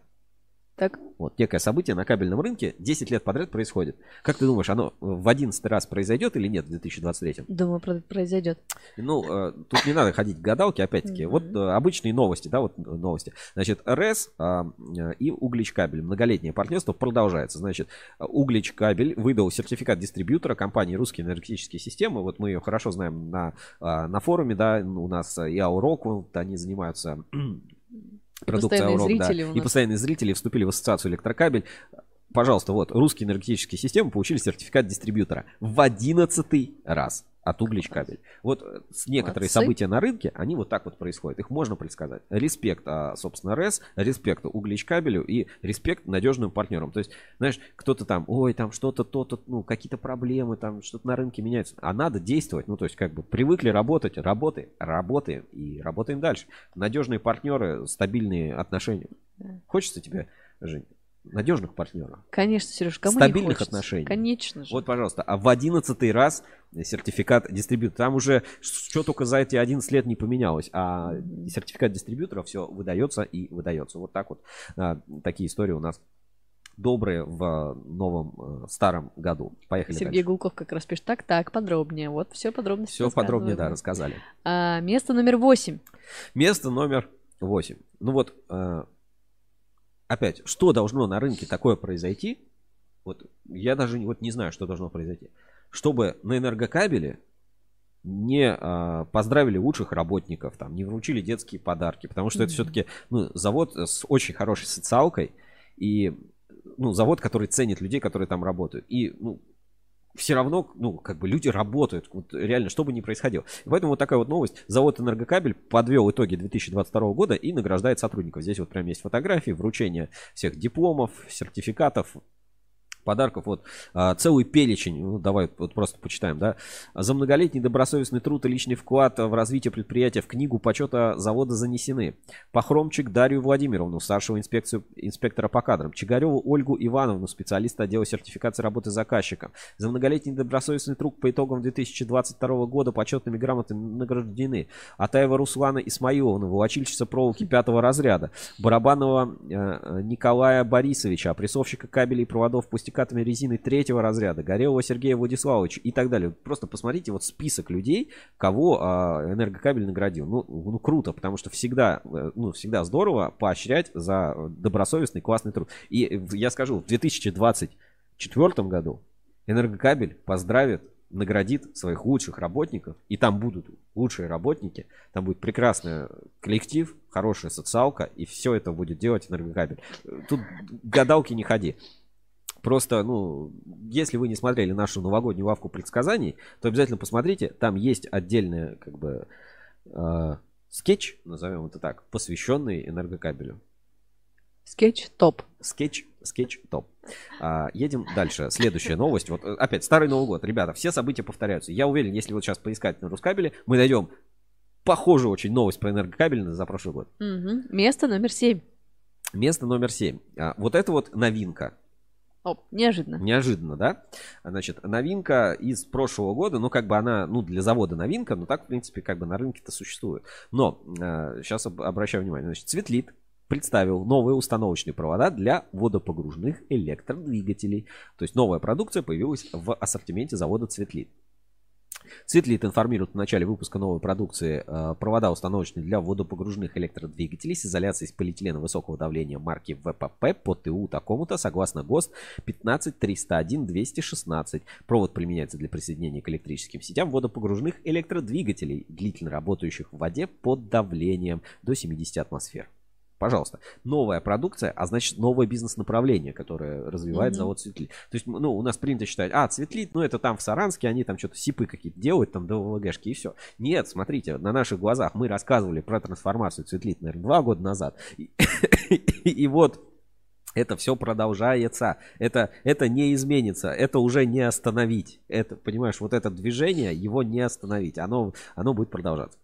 Так. Вот некое событие на кабельном рынке 10 лет подряд происходит. Как ты думаешь, оно в 11 раз произойдет или нет в 2023? Думаю, произойдет. Ну, э, тут не надо ходить к гадалке, опять-таки. Mm-hmm. Вот э, обычные новости, да, вот новости. Значит, РЭС а, э, и Углич кабель. Многолетнее партнерство продолжается. Значит, Углич кабель выдал сертификат дистрибьютора компании «Русские энергетические системы». Вот мы ее хорошо знаем на, а, на форуме, да, у нас и Аурок, они занимаются продукция Аурок, да. И постоянные зрители вступили в ассоциацию электрокабель. Пожалуйста, вот, русские энергетические системы получили сертификат дистрибьютора в одиннадцатый раз от Углич кабель. Вот э, некоторые Молодцы. события на рынке, они вот так вот происходят. Их можно предсказать. Респект, а, собственно, РЭС, респект Углич кабелю и респект надежным партнерам. То есть, знаешь, кто-то там, ой, там что-то, то-то, ну, какие-то проблемы, там что-то на рынке меняется. А надо действовать. Ну, то есть, как бы привыкли работать, работаем, работаем и работаем дальше. Надежные партнеры, стабильные отношения. Хочется тебе, Жень, надежных партнеров. Конечно, Сереж, кому Стабильных не хочется? отношений. Конечно же. Вот, пожалуйста, а в одиннадцатый раз сертификат дистрибьютора. Там уже что только за эти 11 лет не поменялось, а сертификат дистрибьютора все выдается и выдается. Вот так вот. А, такие истории у нас добрые в новом э, старом году. Поехали Сергей дальше. Гулков как раз пишет, так, так, подробнее. Вот все подробно. Все подробнее, да, рассказали. А, место номер восемь. Место номер 8. Ну вот, э, опять, что должно на рынке такое произойти? Вот я даже вот не знаю, что должно произойти. Чтобы на энергокабеле не э, поздравили лучших работников, там, не вручили детские подарки, потому что это Мгм. все-таки ну, завод с очень хорошей социалкой и ну, завод, который ценит людей, которые там работают. И ну, все равно, ну, как бы люди работают, вот реально, что бы ни происходило. И поэтому вот такая вот новость. Завод «Энергокабель» подвел итоги 2022 года и награждает сотрудников. Здесь вот прям есть фотографии, вручение всех дипломов, сертификатов, подарков. Вот а, целый перечень. Ну, давай вот просто почитаем, да. За многолетний добросовестный труд и личный вклад в развитие предприятия в книгу почета завода занесены. Похромчик Дарью Владимировну, старшего инспекцию, инспектора по кадрам. Чигареву Ольгу Ивановну, специалиста отдела сертификации работы заказчиком. За многолетний добросовестный труд по итогам 2022 года почетными грамотами награждены. Атаева Руслана Исмаиловна, волочильщица проволоки пятого разряда. Барабанова э, Николая Борисовича, опрессовщика кабелей и проводов пустякатыми резины третьего разряда. Горелого Сергея Владиславовича и так далее. Просто посмотрите вот список людей, кого а, энергокабель наградил. Ну, ну, круто, потому что всегда, э, ну, всегда здорово поощрять за добросовестный классный труд. И я скажу, в 2024 году энергокабель поздравит наградит своих лучших работников, и там будут лучшие работники, там будет прекрасный коллектив, хорошая социалка, и все это будет делать энергокабель. Тут гадалки не ходи. Просто, ну, если вы не смотрели нашу новогоднюю лавку предсказаний, то обязательно посмотрите. Там есть отдельный, как бы, э, скетч, назовем это так, посвященный энергокабелю. Скетч топ. Скетч, скетч топ. А, едем дальше. Следующая новость. Вот э, опять старый Новый год. Ребята, все события повторяются. Я уверен, если вот сейчас поискать на Рускабеле, мы найдем похожую очень новость про энергокабель за прошлый год. Мгм. Место номер семь. Место номер 7. вот это вот новинка. Оп, неожиданно. Неожиданно, да? Значит, новинка из прошлого года, ну, как бы она, ну, для завода новинка, но так, в принципе, как бы на рынке-то существует. Но, сейчас обращаю внимание, значит, Светлит представил новые установочные провода для водопогружных электродвигателей. То есть новая продукция появилась в ассортименте завода Цветлит. Цветлит информирует в начале выпуска новой продукции э, провода установочные для водопогружных электродвигателей с изоляцией из полиэтилена высокого давления марки ВПП по ТУ такому-то согласно ГОСТ 15301-216. Провод применяется для присоединения к электрическим сетям водопогружных электродвигателей, длительно работающих в воде под давлением до 70 атмосфер. Пожалуйста. Новая продукция, а значит новое бизнес-направление, которое развивает Мгм. завод Цветлит. То есть, ну, у нас принято считать, а, Цветлит, ну, это там в Саранске, они там что-то сипы какие-то делают, там ДВГшки и все. Нет, смотрите, на наших глазах мы рассказывали про трансформацию Цветлит, наверное, два года назад. И, и вот это все продолжается. Это, это не изменится. Это уже не остановить. Это, понимаешь, вот это движение, его не остановить. Оно, оно будет продолжаться.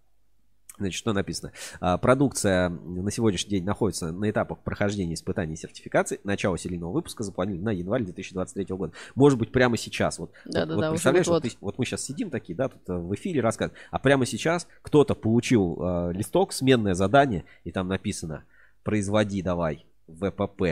Значит, что написано? А, Продукция на сегодняшний день находится на этапах прохождения испытаний и сертификации. Начало серийного выпуска запланировано на январь 2023 года. Может быть, прямо сейчас. Вот, Да-да-да, вот, уже представляешь, вот, ты- вот мы сейчас сидим такие, да, тут э, в эфире рассказываем. А прямо сейчас кто-то получил э, листок, сменное задание, и там написано «Производи давай ВПП».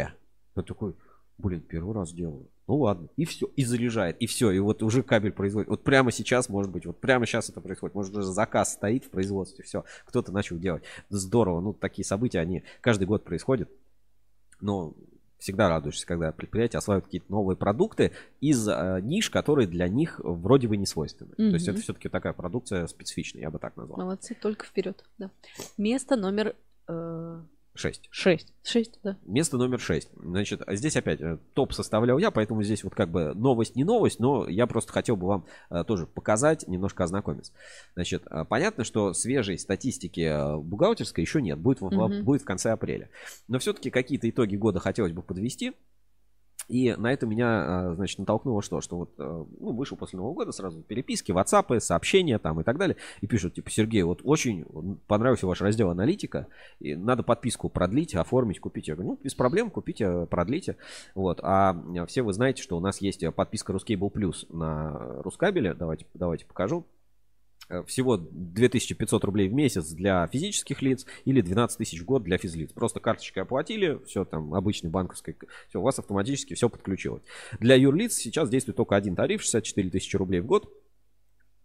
Я такой, блин, первый раз делаю. Ну ладно, и все, и заряжает, и все, и вот уже кабель производит. Вот прямо сейчас, может быть, вот прямо сейчас это происходит. Может, уже заказ стоит в производстве, все, кто-то начал делать. Здорово, ну такие события, они каждый год происходят. Но всегда радуешься, когда предприятия осваивают какие-то новые продукты из э, ниш, которые для них вроде бы не свойственны. То есть это все-таки такая продукция специфичная, я бы так назвал. Молодцы, только вперед. Да. Место номер э, Шесть. шесть. Шесть, да. Место номер 6. Значит, а здесь опять э, топ составлял я, поэтому здесь вот как бы новость не новость, но я просто хотел бы вам э, тоже показать, немножко ознакомиться. Значит, э, понятно, что свежей статистики бухгалтерской еще нет, будет, Мгм. будет в конце апреля. Но все-таки какие-то итоги года хотелось бы подвести. И на это меня, а, значит, натолкнуло что? Что вот, э, ну, вышел после Нового года сразу переписки, WhatsApp, сообщения там и так далее. И пишут, типа, Сергей, вот очень понравился ваш раздел аналитика, и надо подписку продлить, оформить, купить. Я говорю, ну, без проблем, купите, продлите. Вот. А все вы знаете, что у нас есть подписка Ruscable Plus на Рускабеле. Давайте, давайте покажу. Э, всего 2500 рублей в месяц для физических лиц или 12 тысяч в год для физлиц. Просто карточкой оплатили, все там обычной банковской, все, у вас автоматически все подключилось. Для юрлиц сейчас действует только один тариф, 64 тысячи рублей в год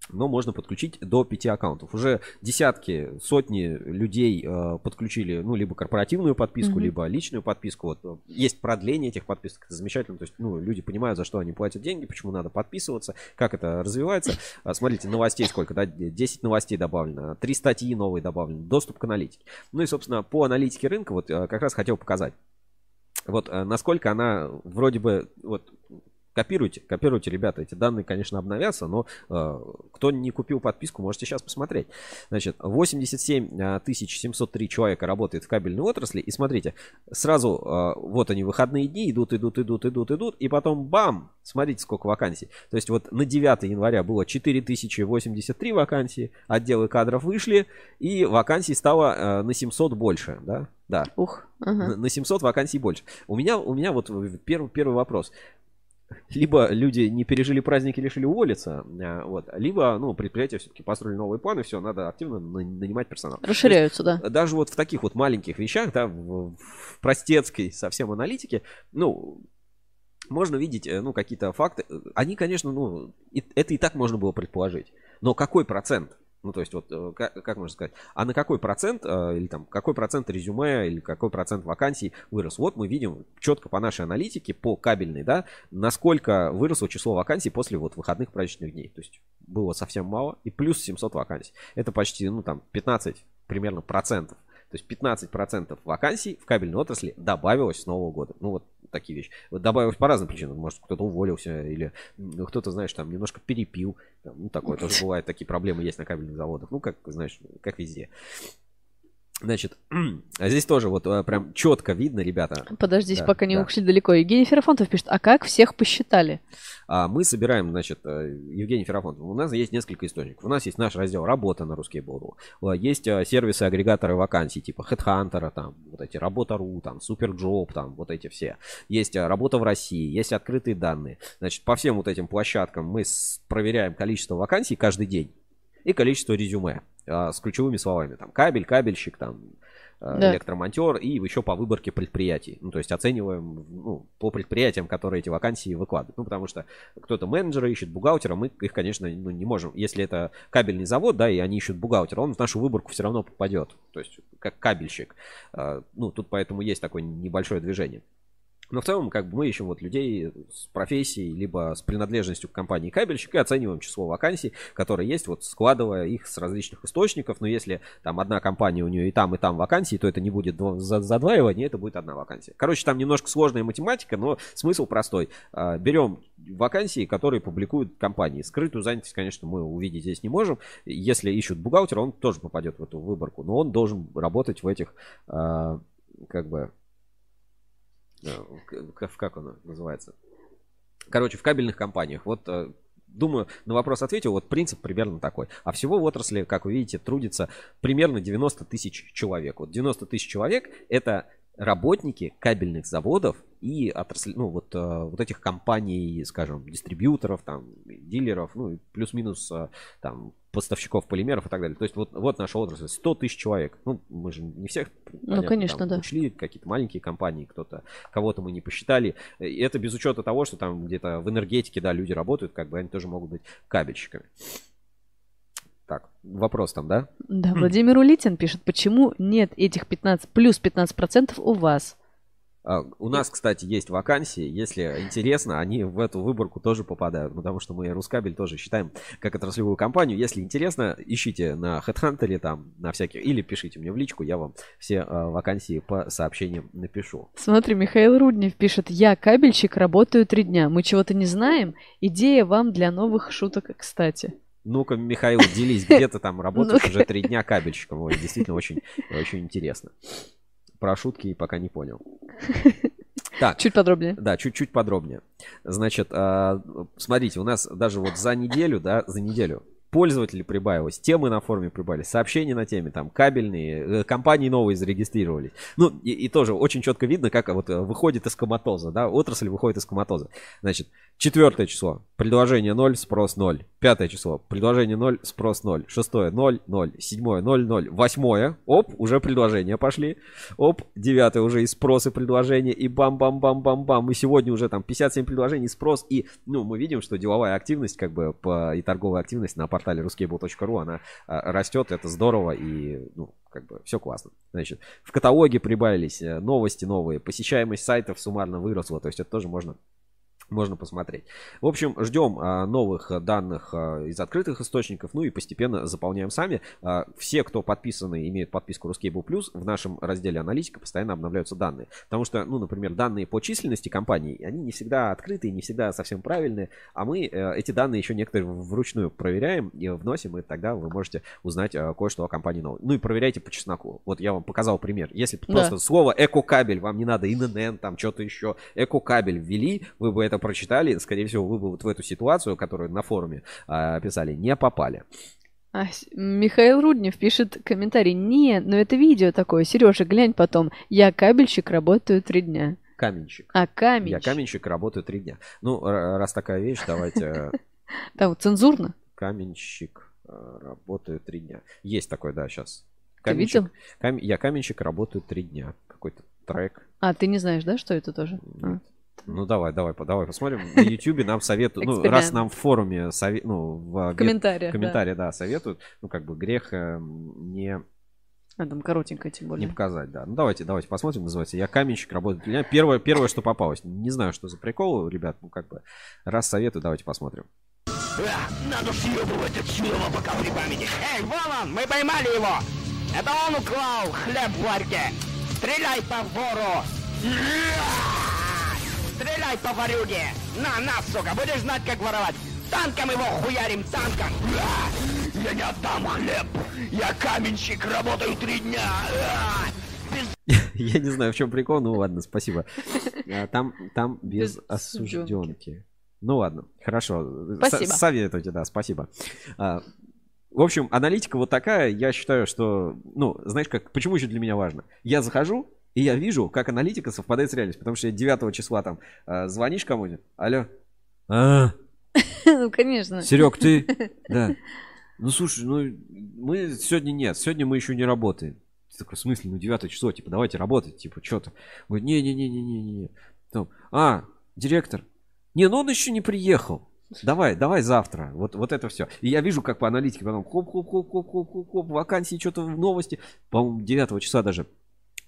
но можно подключить до 5 аккаунтов. Уже десятки, сотни людей э, подключили, ну, либо корпоративную подписку, mm-hmm. либо личную подписку. Вот, э, есть продление этих подписок, это замечательно. То есть, ну, люди понимают, за что они платят деньги, почему надо подписываться, как это развивается. А, смотрите, новостей сколько, да, 10 новостей добавлено, 3 статьи новые добавлены, доступ к аналитике. Ну и, собственно, по аналитике рынка вот э, как раз хотел показать. Вот э, насколько она вроде бы, вот Копируйте, копируйте, ребята. Эти данные, конечно, обновятся, но э, кто не купил подписку, можете сейчас посмотреть. Значит, 87 703 человека работает в кабельной отрасли. И смотрите, сразу э, вот они, выходные дни, идут, идут, идут, идут, идут. И потом бам! Смотрите, сколько вакансий. То есть вот на 9 января было 4083 вакансии, отделы кадров вышли, и вакансий стало э, на 700 больше, да? Да. Ух. Ага. На 700 вакансий больше. У меня, у меня вот первый, первый вопрос либо люди не пережили праздники, решили уволиться, а, вот, либо, ну, предприятия все-таки построили новые планы, все, надо активно нанимать персонал. Расширяются, есть, да. Даже вот в таких вот маленьких вещах, да, в, в простецкой совсем аналитике, ну, можно видеть, э, ну, какие-то факты. Они, конечно, ну, это и так можно было предположить. Но какой процент? Ну, то есть, вот, э, как, как можно сказать, а на какой процент, э, или там, какой процент резюме, или какой процент вакансий вырос? Вот мы видим четко по нашей аналитике, по кабельной, да, насколько выросло число вакансий после вот выходных праздничных дней. То есть, было совсем мало, и плюс 700 вакансий. Это почти, ну, там, 15 примерно процентов. То есть 15% вакансий в кабельной отрасли добавилось с Нового года. Ну, вот такие вещи. Вот добавилось по разным причинам. Может, кто-то уволился или ну, кто-то, знаешь, там немножко перепил. Там, ну, такое тоже бывает. Такие проблемы есть на кабельных заводах. Ну, как, знаешь, как везде. Значит, а здесь тоже вот э, прям четко видно, ребята. Подождите, да, пока не да. ушли далеко. Евгений Ферафонтов пишет, а как всех посчитали? А, мы собираем, значит, э, Евгений Ферафонтов. У нас есть несколько источников. У нас есть наш раздел «Работа» на русский. Есть э, сервисы, агрегаторы вакансий, типа HeadHunter, там, вот эти Работа.ру, там, Superjob, там, вот эти все. Есть работа в России, есть открытые данные. Значит, по всем вот этим площадкам мы проверяем количество вакансий каждый день и количество резюме. А, с ключевыми словами. Там кабель, кабельщик, там а, да. электромонтер и еще по выборке предприятий. Ну, то есть оцениваем ну, по предприятиям, которые эти вакансии выкладывают. Ну, потому что кто-то менеджера ищет, бухгалтера, мы их, конечно, ну, не можем. Если это кабельный завод, да, и они ищут бухгалтера, он в нашу выборку все равно попадет. То есть как кабельщик. А, ну, тут поэтому есть такое небольшое движение. Но в целом, как бы мы ищем вот людей с профессией, либо с принадлежностью к компании кабельщик и оцениваем число вакансий, которые есть, вот складывая их с различных источников. Но если там одна компания, у нее и там, и там вакансии, то это не будет задваивание, это будет одна вакансия. Короче, там немножко сложная математика, но смысл простой. А, берем вакансии, которые публикуют компании. Скрытую занятость, конечно, мы увидеть здесь не можем. Если ищут бухгалтера, он тоже попадет в эту выборку, но он должен работать в этих а, как бы как, как оно называется? Короче, в кабельных компаниях. Вот э, думаю, на вопрос ответил. Вот принцип примерно такой. А всего в отрасли, как вы видите, трудится примерно 90 тысяч человек. Вот 90 тысяч человек это работники кабельных заводов и отрасли, ну, вот, э, вот этих компаний, скажем, дистрибьюторов, там, дилеров, ну, плюс-минус э, там поставщиков полимеров и так далее. То есть вот, вот наша отрасль, 100 тысяч человек. Ну, мы же не всех, понятно, ну, конечно, там, да. учли, какие-то маленькие компании, кто-то, кого-то мы не посчитали. И это без учета того, что там где-то в энергетике, да, люди работают, как бы они тоже могут быть кабельщиками. Так, вопрос там, да? Да, Владимир Улитин пишет, почему нет этих 15, плюс 15% у вас? А, у нас, кстати, есть вакансии. Если интересно, они в эту выборку тоже попадают. Потому что мы Рускабель тоже считаем как отраслевую компанию. Если интересно, ищите на HeadHunter там, на всяких. Или пишите мне в личку, я вам все а, вакансии по сообщениям напишу. Смотри, Михаил Руднев пишет. Я кабельщик, работаю три дня. Мы чего-то не знаем. Идея вам для новых шуток, кстати. Ну-ка, Михаил, делись, где ты там работаешь уже три дня кабельщиком. Ой, действительно очень, очень интересно. Про шутки пока не понял. Так, Чуть подробнее. Да, чуть-чуть подробнее. Значит, а, смотрите, у нас даже вот за неделю, да, за неделю пользователи прибавилось, темы на форуме прибавились, сообщения на теме, там, кабельные, э, компании новые зарегистрировались. Ну, и, и тоже очень четко видно, как вот э, выходит из коматоза, да, отрасль выходит из коматоза. Значит, четвертое число, предложение 0, спрос 0. Пятое число, предложение 0, спрос 0. Шестое 0, 0. Седьмое 0, 0. Восьмое, оп, уже предложения пошли. Оп, девятое уже и спрос, и предложение, и бам-бам-бам-бам-бам. И сегодня уже там 57 предложений, спрос. И, ну, мы видим, что деловая активность, как бы, по, и торговая активность на портале ruscable.ru, она а, растет, это здорово, и, ну, как бы, все классно. Значит, в каталоге прибавились э, новости новые, посещаемость сайтов суммарно выросла, то есть это тоже можно можно посмотреть. В общем, ждем а, новых данных а, из открытых источников, ну и постепенно заполняем сами. А, все, кто подписаны, имеют подписку Ruscable Plus, в нашем разделе аналитика постоянно обновляются данные. Потому что, ну, например, данные по численности компаний, они не всегда открытые, не всегда совсем правильные, а мы э, эти данные еще некоторые вручную проверяем и вносим, и тогда вы можете узнать э, кое-что о компании новой. Ну и проверяйте по чесноку. Вот я вам показал пример. Если Да. просто слово эко-кабель, вам не надо ИНН, там что-то еще, эко-кабель ввели, вы бы это прочитали, скорее всего, вы бы вот в эту ситуацию, которую на форуме а, писали, не попали. А, Михаил Руднев пишет комментарий. Не, но это видео такое. Сережа, глянь потом. Я кабельщик, работаю три дня. Каменщик. А камень. Я каменщик, работаю три дня. Ну, раз такая вещь, давайте э, Там вот цензурно. каменщик, э, работаю три дня. Есть такой, да, сейчас. Ты видел? Я каменщик, работаю три дня. Какой-то трек. А, ты не знаешь, да, что это тоже? А. Ну давай, давай, по- давай посмотрим. На Ютубе нам советуют, ну раз нам в форуме, сове- ну в, В комментариях. в комментарии, да, советуют, ну как бы грех э, не, да. А, там коротенькое тем не более. показать, да. Ну давайте, давайте посмотрим, называется. Я каменщик, работаю для меня. Первое, первое, что попалось. Не знаю, что за прикол, ребят, ну как бы раз советую, давайте посмотрим. Надо съебывать отсюда, пока при памяти. Эй, вон он, мы поймали его. Это он украл хлеб в ларьке. Стреляй по вору. Стреляй по ворюге. На, на, сука, будешь знать, как воровать. Танком его хуярим, танком. Я не отдам хлеб. Я каменщик, работаю три дня. А, Я не знаю, в чем прикол, ну ладно, спасибо. А, Там, там без Без осужденки. Ну ладно, хорошо. Спасибо. Советуйте, да, спасибо. А, В общем, аналитика вот такая, я считаю, что, ну, знаешь, как, почему еще для меня важно? Я захожу, и я вижу, как аналитика совпадает с реальностью, потому что 9 числа там а, звонишь кому-нибудь, алло, а, Ну, конечно. Серег, ты? Да. Ну, слушай, ну, мы сегодня нет, сегодня мы еще не работаем. Ты такой, в смысле, ну, 9 число, типа, давайте работать, типа, что-то. Говорит, не-не-не-не-не-не. Там, а, директор. Не, ну он еще не приехал. Давай, давай завтра. Вот, вот это все. И я вижу, как по аналитике потом хоп-хоп-хоп-хоп-хоп-хоп, вакансии, что-то новости. По-моему, 9 числа даже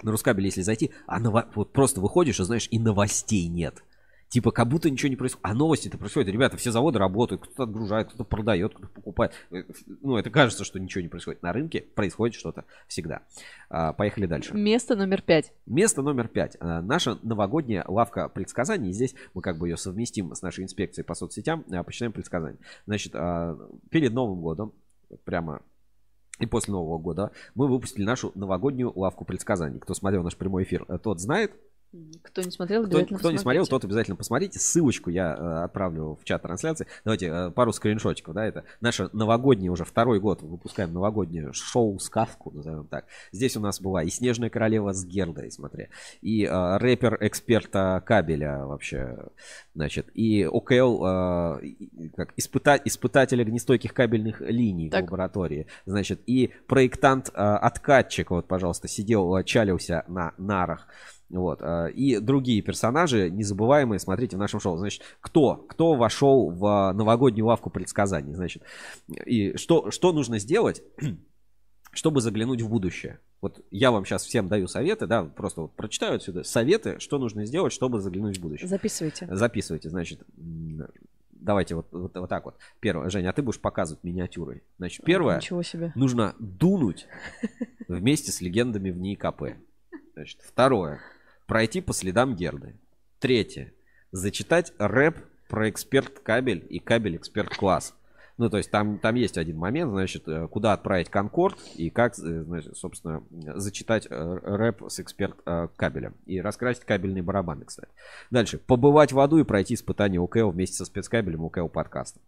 на Рускабеле, если зайти, а ново- вот просто выходишь, и знаешь, и новостей нет. Типа, как будто ничего не происходит. А новости-то происходят. Ребята, все заводы работают, кто-то отгружает, кто-то продает, кто-то покупает. Э, Ну, это кажется, что ничего не происходит. На рынке происходит что-то всегда. А, поехали дальше. Место номер пять. Место номер пять. А, Наша новогодняя лавка предсказаний. Здесь мы как бы ее совместим с нашей инспекцией по соцсетям. а, Почитаем предсказания. Значит, а, перед Новым годом, прямо и после Нового года, мы выпустили нашу новогоднюю лавку предсказаний. Кто смотрел наш прямой эфир, э, тот знает. Кто не смотрел, Кто, обязательно кто не смотрел, тот обязательно посмотрите. Ссылочку я э, отправлю в чат трансляции. Давайте э, пару скриншотиков. Да, это наша новогодняя уже второй год выпускаем новогоднее шоу сказку, назовем так. Здесь у нас была и Снежная королева с Гердой, смотри, и э, рэпер эксперта кабеля вообще, значит, и ОКЛ э, как испыта- испытатель огнестойких кабельных линий Так. в лаборатории, значит, и проектант э, вот, пожалуйста, сидел, э, чалился на нарах. Вот. э, И другие персонажи незабываемые, смотрите в нашем шоу. Значит, кто? Кто вошел в э, новогоднюю лавку предсказаний? Значит, и что, что нужно сделать, чтобы заглянуть в будущее? Вот я вам сейчас всем даю советы, да, просто вот прочитаю отсюда советы, что нужно сделать, чтобы заглянуть в будущее. Записывайте. Записывайте, значит, давайте вот, вот, вот так вот. Первое, Женя, а ты будешь показывать миниатюрой. Значит, первое, Ничего себе. нужно дунуть вместе с легендами в НИИКП. Значит, второе. Пройти по следам Герды. Третье. Зачитать рэп про эксперт кабель и кабель эксперт класс. Ну, то есть там, там есть один момент, значит, э, куда отправить Конкорд и как, э, значит, собственно, зачитать э, рэп с эксперт кабелем. И раскрасить кабельные барабаны, кстати. Дальше. Побывать в аду и пройти испытание УКЛ вместе со спецкабелем УКЛ подкаста.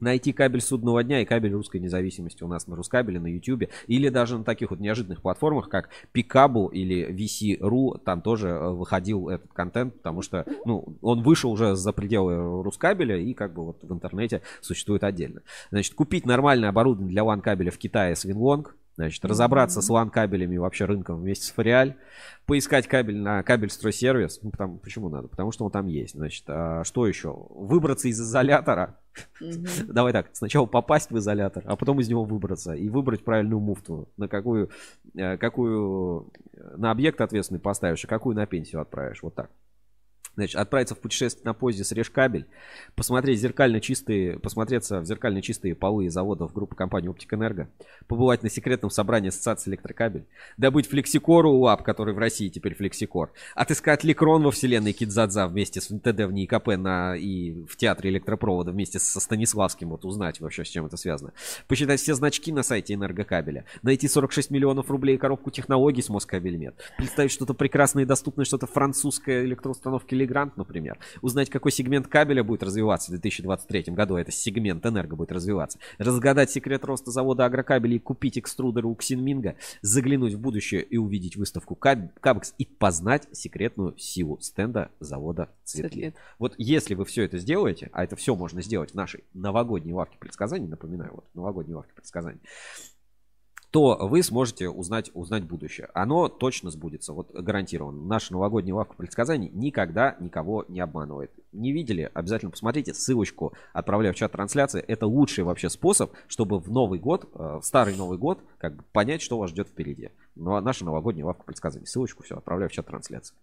Найти кабель судного дня и кабель русской независимости у нас на Рускабеле, на YouTube. Или даже на таких вот неожиданных платформах, как Picabo или VC.ru. Там тоже э, выходил этот контент, потому что ну, он вышел уже за пределы Рускабеля и как бы вот в интернете существует отдельно. Значит, купить нормальное оборудование для LAN кабеля в Китае с Winlong. Значит, разобраться с LAN кабелями и вообще рынком вместе с Фориаль. Поискать кабель на кабель стройсервис. Ну, потому, почему надо? Потому что он там есть. Значит, а что еще? Выбраться из изолятора. Давай так, сначала попасть в изолятор, а потом из него выбраться и выбрать правильную муфту, на какую, э, какую на объект ответственный поставишь, а какую на пенсию отправишь. Вот так. Значит, отправиться в путешествие на поезде срежь кабель, посмотреть зеркально чистые, посмотреться в зеркально чистые полы заводов группы компании Оптик Энерго, побывать на секретном собрании ассоциации электрокабель, добыть флексикору УАП, который в России теперь флексикор, отыскать ликрон во вселенной Кидзадза вместе с НТД в НИИКП на, и в театре электропровода вместе со Станиславским, вот узнать вообще, с чем это связано, посчитать все значки на сайте энергокабеля, найти 46 миллионов рублей и коробку технологий с Москабельмет, представить что-то прекрасное и доступное, что-то французское электроустановки Грант, например, узнать, какой сегмент кабеля будет развиваться в 2023 году, это сегмент энерго будет развиваться, разгадать секрет роста завода агрокабелей купить экструдеры у Ксинминга, заглянуть в будущее и увидеть выставку Каб- Кабекс и познать секретную силу стенда завода. Цветлит. Вот если вы все это сделаете, а это все можно сделать в нашей новогодней лавке предсказаний, напоминаю, вот новогодней лавке предсказаний, то вы сможете узнать, узнать будущее. Оно точно сбудется, вот гарантированно. Наша новогодняя лавка предсказаний никогда никого не обманывает. Не видели? Обязательно посмотрите. Ссылочку отправляю в чат трансляции. Это лучший вообще способ, чтобы в Новый год, э, в старый Новый год, как бы понять, что вас ждет впереди. Ну, а наша новогодняя лавка предсказаний. Ссылочку все отправляю в чат трансляции.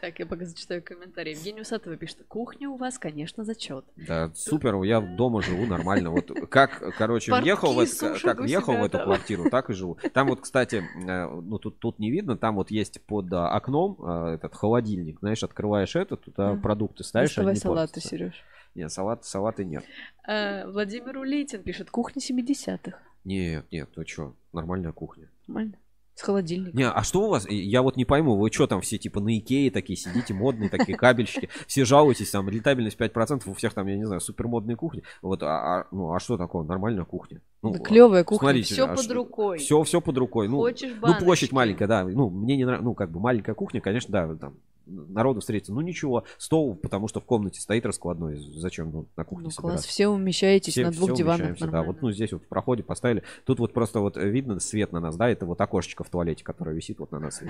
Так, я пока зачитаю комментарий. Евгений Усатова пишет, кухня у вас, конечно, зачет. Да, супер, я дома живу нормально. Вот как, короче, въехал, в, как въехал в эту квартиру, так и живу. Там вот, кстати, э, ну тут, тут не видно, там вот есть под а, окном а, этот холодильник, знаешь, открываешь это, туда продукты ставишь, Доставай они салаты. Сереж. Нет, салат, салаты нет. Владимир Улитин пишет, кухня 70-х. Нет, нет, ну что, нормальная кухня. Нормально. С холодильником. Не, а что у вас? Я вот не пойму, вы что там все типа на Икее такие сидите, модные такие кабельщики, все жалуетесь, там рентабельность 5%, у всех там, я не знаю, супермодные кухни. Вот, а, а, ну, а что такое? Нормальная кухня. Ну, Да клевая кухня, смотрите, все а под что- рукой. Все, все под рукой. Ну, Хочешь ну, баночки? площадь маленькая, да. Ну, мне не нравится, ну, как бы маленькая кухня, конечно, да, там народу встретится. Ну, ничего, стол, потому что в комнате стоит раскладной. Зачем ну, на кухне Ну, класс, собираться? все умещаетесь Все- на двух все диванах умещаемся, да. нормально. Вот, ну, здесь вот в проходе поставили. Тут вот просто вот видно свет на нас, да, это вот окошечко в туалете, которое висит вот на нас.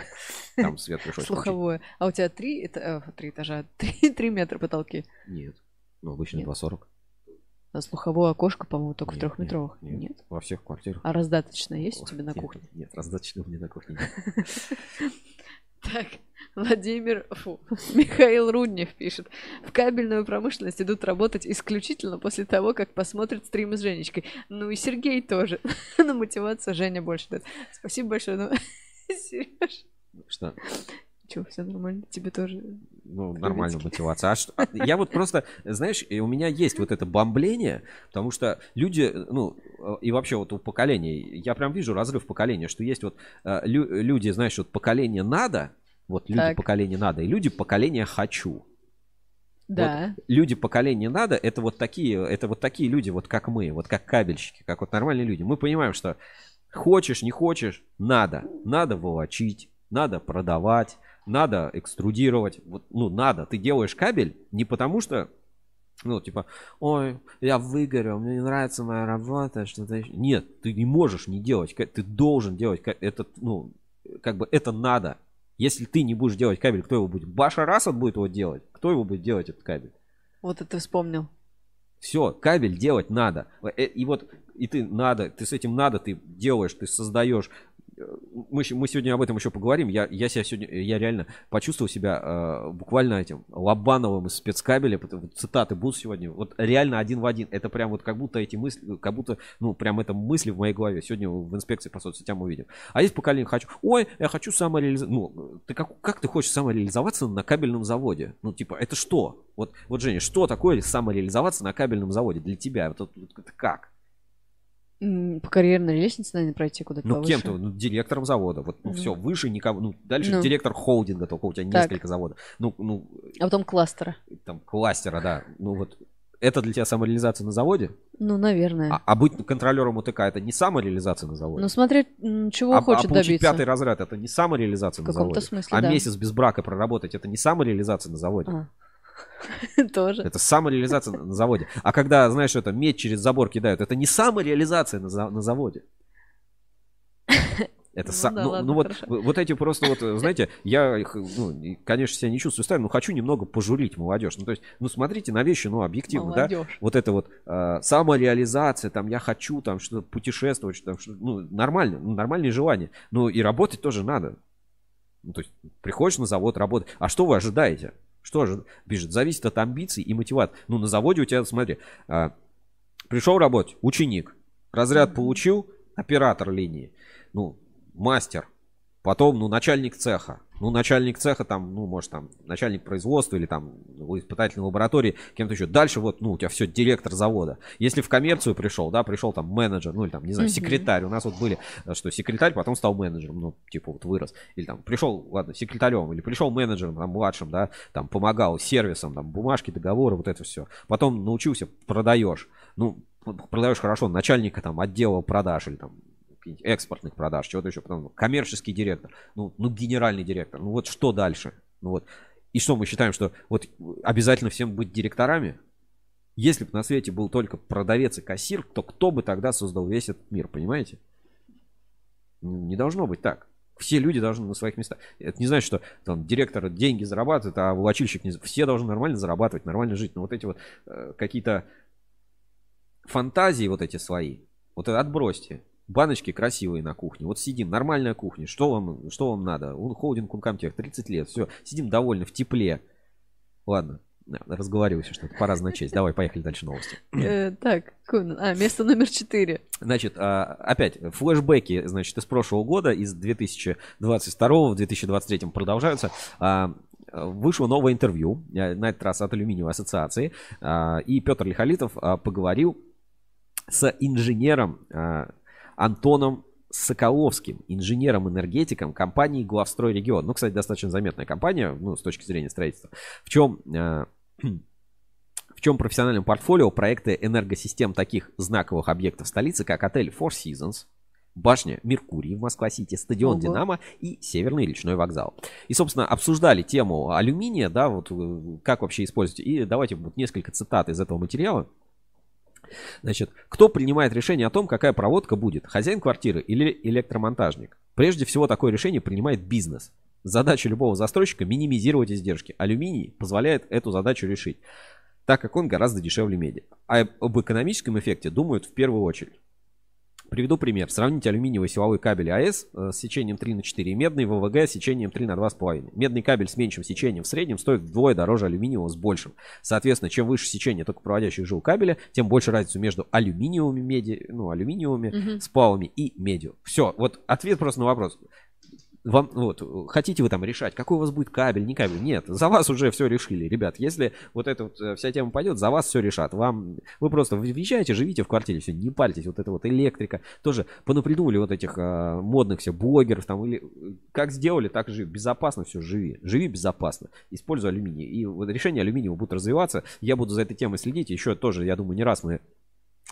Там свет включить. Слуховое. А у тебя три, эта- э, три этажа, три, три метра потолки. Нет. Ну, обычно Нет. 2,40. А слуховое окошко, по-моему, только в Нет, трехметровых. нет, Нет, нет. Во всех квартирах. А раздаточная есть у Ой, тебя на нет, кухне? Нет, раздаточного у меня на кухне нет. Так, Владимир, фу, Михаил Руднев пишет. В кабельную промышленность идут работать исключительно после того, как посмотрят стримы с Женечкой. Ну и Сергей тоже. На мотивацию Женя больше дает. Спасибо большое. Ну, Сереж, Что? Что, все нормально? Тебе тоже? Ну, нормальная мотивация. А что- а я вот просто, знаешь, у меня есть вот это бомбление, потому что люди, ну, э, и вообще вот у поколения, я прям вижу разрыв поколения, что есть вот э, лю- люди, знаешь, вот поколение надо, вот люди Так. поколения надо, и люди поколения хочу. Да. Люди поколения надо, это вот такие, это вот такие люди, вот как мы, вот как кабельщики, как вот нормальные люди. Мы понимаем, что хочешь, не хочешь, надо. Надо волочить, надо продавать, надо экструдировать. Вот, ну, надо. Ты делаешь кабель не потому что, ну, типа, ой, я выгорел, мне не нравится моя работа, что-то еще. Нет, ты не можешь не делать, ты должен делать. Это, ну, как бы это надо. Если ты не будешь делать кабель, кто его будет? Баша Расад будет его делать. Кто его будет делать, этот кабель? Вот это вспомнил. Все, кабель делать надо. Э, И вот, и ты надо, ты с этим надо, ты делаешь, ты создаешь. Мы, мы сегодня об этом еще поговорим. Я, я себя сегодня, я реально почувствовал себя э, буквально этим Лобановым из спецкабеля. Цитаты будут сегодня. Вот реально один в один. Это прям вот как будто эти мысли, как будто, ну, прям это мысли в моей голове. Сегодня в инспекции по соцсетям увидим. А есть поколение хочу. Ой, я хочу самореализоваться. Ну, ты как, как ты хочешь самореализоваться на кабельном заводе? Ну, типа, это что? Вот, вот Женя, что такое самореализоваться на кабельном заводе для тебя? Вот, вот это как? По карьерной лестнице, наверное, пройти куда-то Ну, повыше. кем-то, ну, директором завода. Вот, ну, Ну. все, выше никого. Ну, дальше Ну. директор холдинга, только у тебя Так. несколько заводов. Ну, ну, А потом кластера. там, кластера, да. Ну, вот, это для тебя самореализация на заводе? Ну, наверное. А, а быть контролером УТК это не самореализация на заводе? Ну, смотреть, м, чего а, а хочет получить добиться. пятый разряд это не самореализация В на каком-то заводе? смысле, а да. месяц без брака проработать это не самореализация на заводе? А. Тоже. Это самореализация на заводе. А когда, знаешь, это медь через забор кидают, это не самореализация на, за- на заводе. Это Ну са- да, ну, ладно, ну вот, хорошо. вот эти просто вот, знаете, я, ну, конечно, себя не чувствую старым, но хочу немного пожурить молодежь. Ну, то есть, ну, смотрите на вещи, ну, объективно, да? Молодежь. Вот это вот э, самореализация, там, я хочу, там, что путешествовать, что, там, что, ну, нормально, ну, нормальные желания. Ну, и работать тоже надо. Ну, то есть, приходишь на завод, работать. А что вы ожидаете? Что же, пишет, зависит от амбиций и мотивации. Ну, на заводе у тебя, смотри, а, пришел работать, ученик, разряд получил, оператор линии, ну, мастер, потом, ну, начальник цеха. Ну, начальник цеха, там, ну, может, там, начальник производства или там в испытательной лаборатории, кем-то еще. Дальше вот, ну, у тебя все, директор завода. Если в коммерцию пришел, да, пришел там менеджер, ну, или там, не знаю, секретарь. У нас вот были, э, что секретарь потом стал менеджером, ну, типа вот вырос. Или там пришел, ладно, секретарем, или пришел менеджером, там, младшим, да, там, помогал сервисом, там, бумажки, договоры, вот это все. Потом научился, продаешь. Ну, продаешь хорошо, начальника там отдела продаж или там экспортных продаж, чего-то еще, потом ну, коммерческий директор, ну, ну, генеральный директор, ну вот что дальше? Ну вот, и что мы считаем, что вот обязательно всем быть директорами? Если бы на свете был только продавец и кассир, то кто бы тогда создал весь этот мир, понимаете? Не должно быть так. Все люди должны на своих местах. Это не значит, что там директор деньги зарабатывает, а волочильщик не... Все должны нормально зарабатывать, нормально жить. Но вот эти вот э, какие-то фантазии вот эти свои, вот это отбросьте. Баночки красивые на кухне. Вот сидим, нормальная кухня. Что вам, что вам надо? Он холдинг Ункомтех, 30 лет. Все, сидим довольны, в тепле. Ладно, разговорился что-то. Пора начать. Давай, поехали дальше новости. Э, Так, а, место номер четыре. Значит, а, опять флешбеки, значит, из прошлого года, из 2022 в 2023 продолжаются. А, Вышло новое интервью, а, на этот раз от алюминиевой ассоциации, а, и Петр Лихолитов поговорил с инженером Антоном Соколовским, инженером-энергетиком компании Главстрой Регион. Ну, кстати, достаточно заметная компания, ну, с точки зрения строительства. В чем, а, в чем профессиональном портфолио проекты энергосистем таких знаковых объектов столицы, как отель Four Seasons, башня Меркурий в Москва-Сити, стадион Ого. Динамо и Северный речной вокзал. И, собственно, обсуждали тему алюминия, да, вот э, как вообще использовать. И давайте вот несколько цитат из этого материала. Значит, кто принимает решение о том, какая проводка будет? Хозяин квартиры или электромонтажник? Прежде всего, такое решение принимает бизнес. Задача любого застройщика – минимизировать издержки. Алюминий позволяет эту задачу решить, так как он гораздо дешевле меди. А об экономическом эффекте думают в первую очередь. Приведу пример. Сравните алюминиевый силовой кабель АЭС э, с сечением 3 на 4 и медный ВВГ с сечением 3 на 2,5. Медный кабель с меньшим сечением в среднем стоит вдвое дороже алюминиевого с большим. Соответственно, чем выше сечение только проводящих жил кабеля, тем больше разницу между алюминиевыми меди, ну, алюминиевыми Мгм. сплавами и медью. Все, вот ответ просто на вопрос. Вам, вот, хотите вы там решать, какой у вас будет кабель, не кабель? Нет, за вас уже все решили, ребят. Если вот эта вот э, вся тема пойдет, за вас все решат. Вам, вы просто въезжаете, живите в квартире, все, не парьтесь. Вот это вот электрика. Тоже понапридумывали вот этих э, модных все блогеров там. Или э, как сделали, так живи. Безопасно все, живи. Живи безопасно. Используй алюминий. И вот решение алюминиевого будут развиваться. Я буду за этой темой следить. Еще тоже, я думаю, не раз мы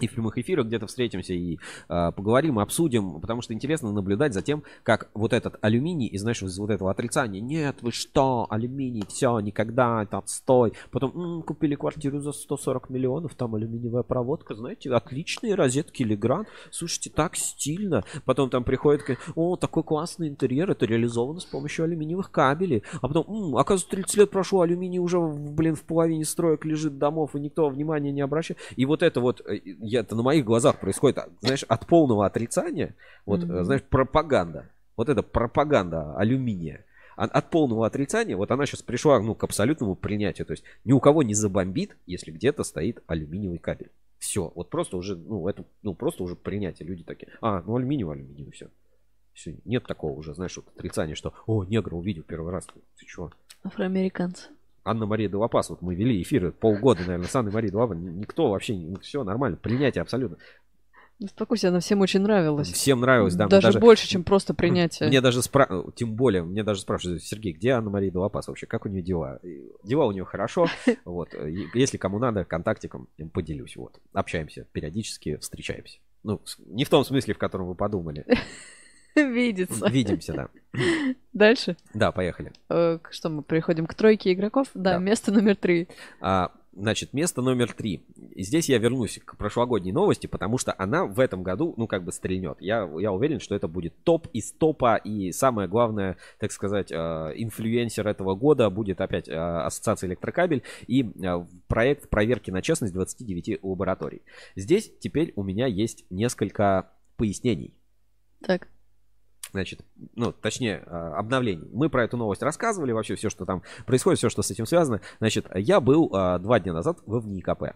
и в прямых эфирах где-то встретимся и а, поговорим, обсудим, потому что интересно наблюдать за тем, как вот этот алюминий из, знаешь, из вот этого отрицания, нет, вы что, алюминий, все, никогда, это отстой. Потом «М, купили квартиру за 140 миллионов, там алюминиевая проводка, знаете, отличные розетки Легран, слушайте, так стильно. Потом там приходит, о, такой классный интерьер, это реализовано с помощью алюминиевых кабелей. А потом, «М, оказывается, 30 лет прошло, алюминий уже, блин, в половине строек лежит домов, и никто внимания не обращает. И вот это вот, э, я, это на моих глазах происходит, а, знаешь, от полного отрицания, вот, Мгм. знаешь, пропаганда. Вот эта пропаганда алюминия. А- От полного отрицания, вот она сейчас пришла ну, к абсолютному принятию. То есть ни у кого не забомбит, если где-то стоит алюминиевый кабель. Все. Вот просто уже, ну, это, ну, просто уже принятие. Люди такие, а, ну, алюминиевый, алюминиевый, все. Все, нет такого уже, знаешь, вот отрицания, что, о, негра увидел первый раз. Ты чего? Афроамериканцы. Анна-Мария Делапас, вот мы вели эфиры полгода, наверное, с Анной Марией Делапас. Никто вообще, все нормально, принятие абсолютно. Успокойся, она всем очень нравилась. Всем нравилось, да. мы даже, больше, чем просто принятие. Мне даже спра... тем более, мне даже спрашивают, Сергей, где Анна-Мария Делапас вообще, как у нее дела? Дела у нее хорошо, вот. Если кому надо, контактиком им поделюсь, вот. Общаемся периодически, встречаемся. Ну, не в том смысле, в котором вы подумали. Видится. Видимся, да. Дальше. Да, поехали. Э, Что, мы переходим к тройке игроков? Да, Да. место номер три. А, значит, место номер три. Здесь я вернусь к прошлогодней новости, потому что она в этом году, ну, как бы стрельнет. Я, я уверен, что это будет топ из топа. И самое главное, так сказать, э, инфлюенсер этого года будет опять э, Ассоциация Электрокабель и проект проверки на честность 29 лабораторий. Здесь теперь у меня есть несколько пояснений. Так. Значит, ну, точнее, э, обновлений. Мы про эту новость рассказывали, вообще все, что там происходит, все, что с этим связано. Значит, я был э, два дня назад в ВНИКП.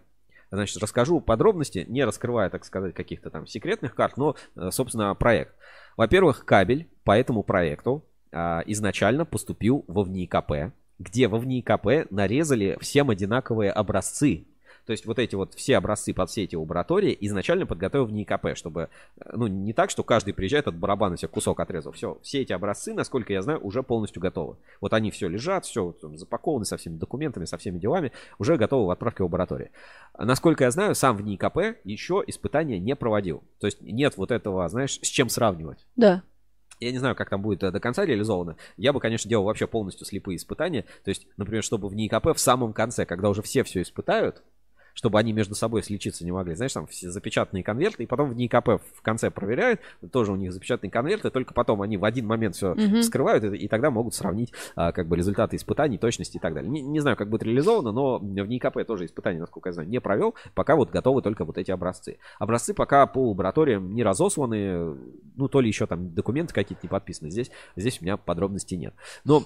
Значит, расскажу подробности, не раскрывая, так сказать, каких-то там секретных карт, но, э, собственно, проект. Во-первых, кабель по этому проекту а, изначально поступил во ВНИКП, где во ВНИКП нарезали всем одинаковые образцы. То есть вот эти вот все образцы под все эти лаборатории изначально подготовил в НИКП, чтобы, э, ну, не так, что каждый приезжает от барабана себе кусок отрезал. Все, все эти образцы, насколько я знаю, уже полностью готовы. Вот они все лежат, все запакованы со всеми документами, со всеми делами, уже готовы в отправке в лаборатории. Насколько я знаю, сам в НИКП еще испытания не проводил. То есть нет вот этого, знаешь, с чем сравнивать. Да. Я не знаю, как там будет э, до конца реализовано. Я бы, конечно, делал вообще полностью слепые испытания. То есть, например, чтобы в НИКП в самом конце, когда уже все все испытают, чтобы они между собой сличиться не могли. Знаешь, там все запечатанные конверты, и потом в НИКП в конце проверяют, тоже у них запечатанные конверты, только потом они в один момент все Мгм. вскрывают, и, и тогда могут сравнить а, как бы результаты испытаний, точности и так далее. Не, не знаю, как будет реализовано, но в НИКП тоже испытания, насколько я знаю, не провел, пока вот готовы только вот эти образцы. Образцы пока по лабораториям не разосланы, ну, то ли еще там документы какие-то не подписаны. Здесь, здесь у меня подробностей нет. Но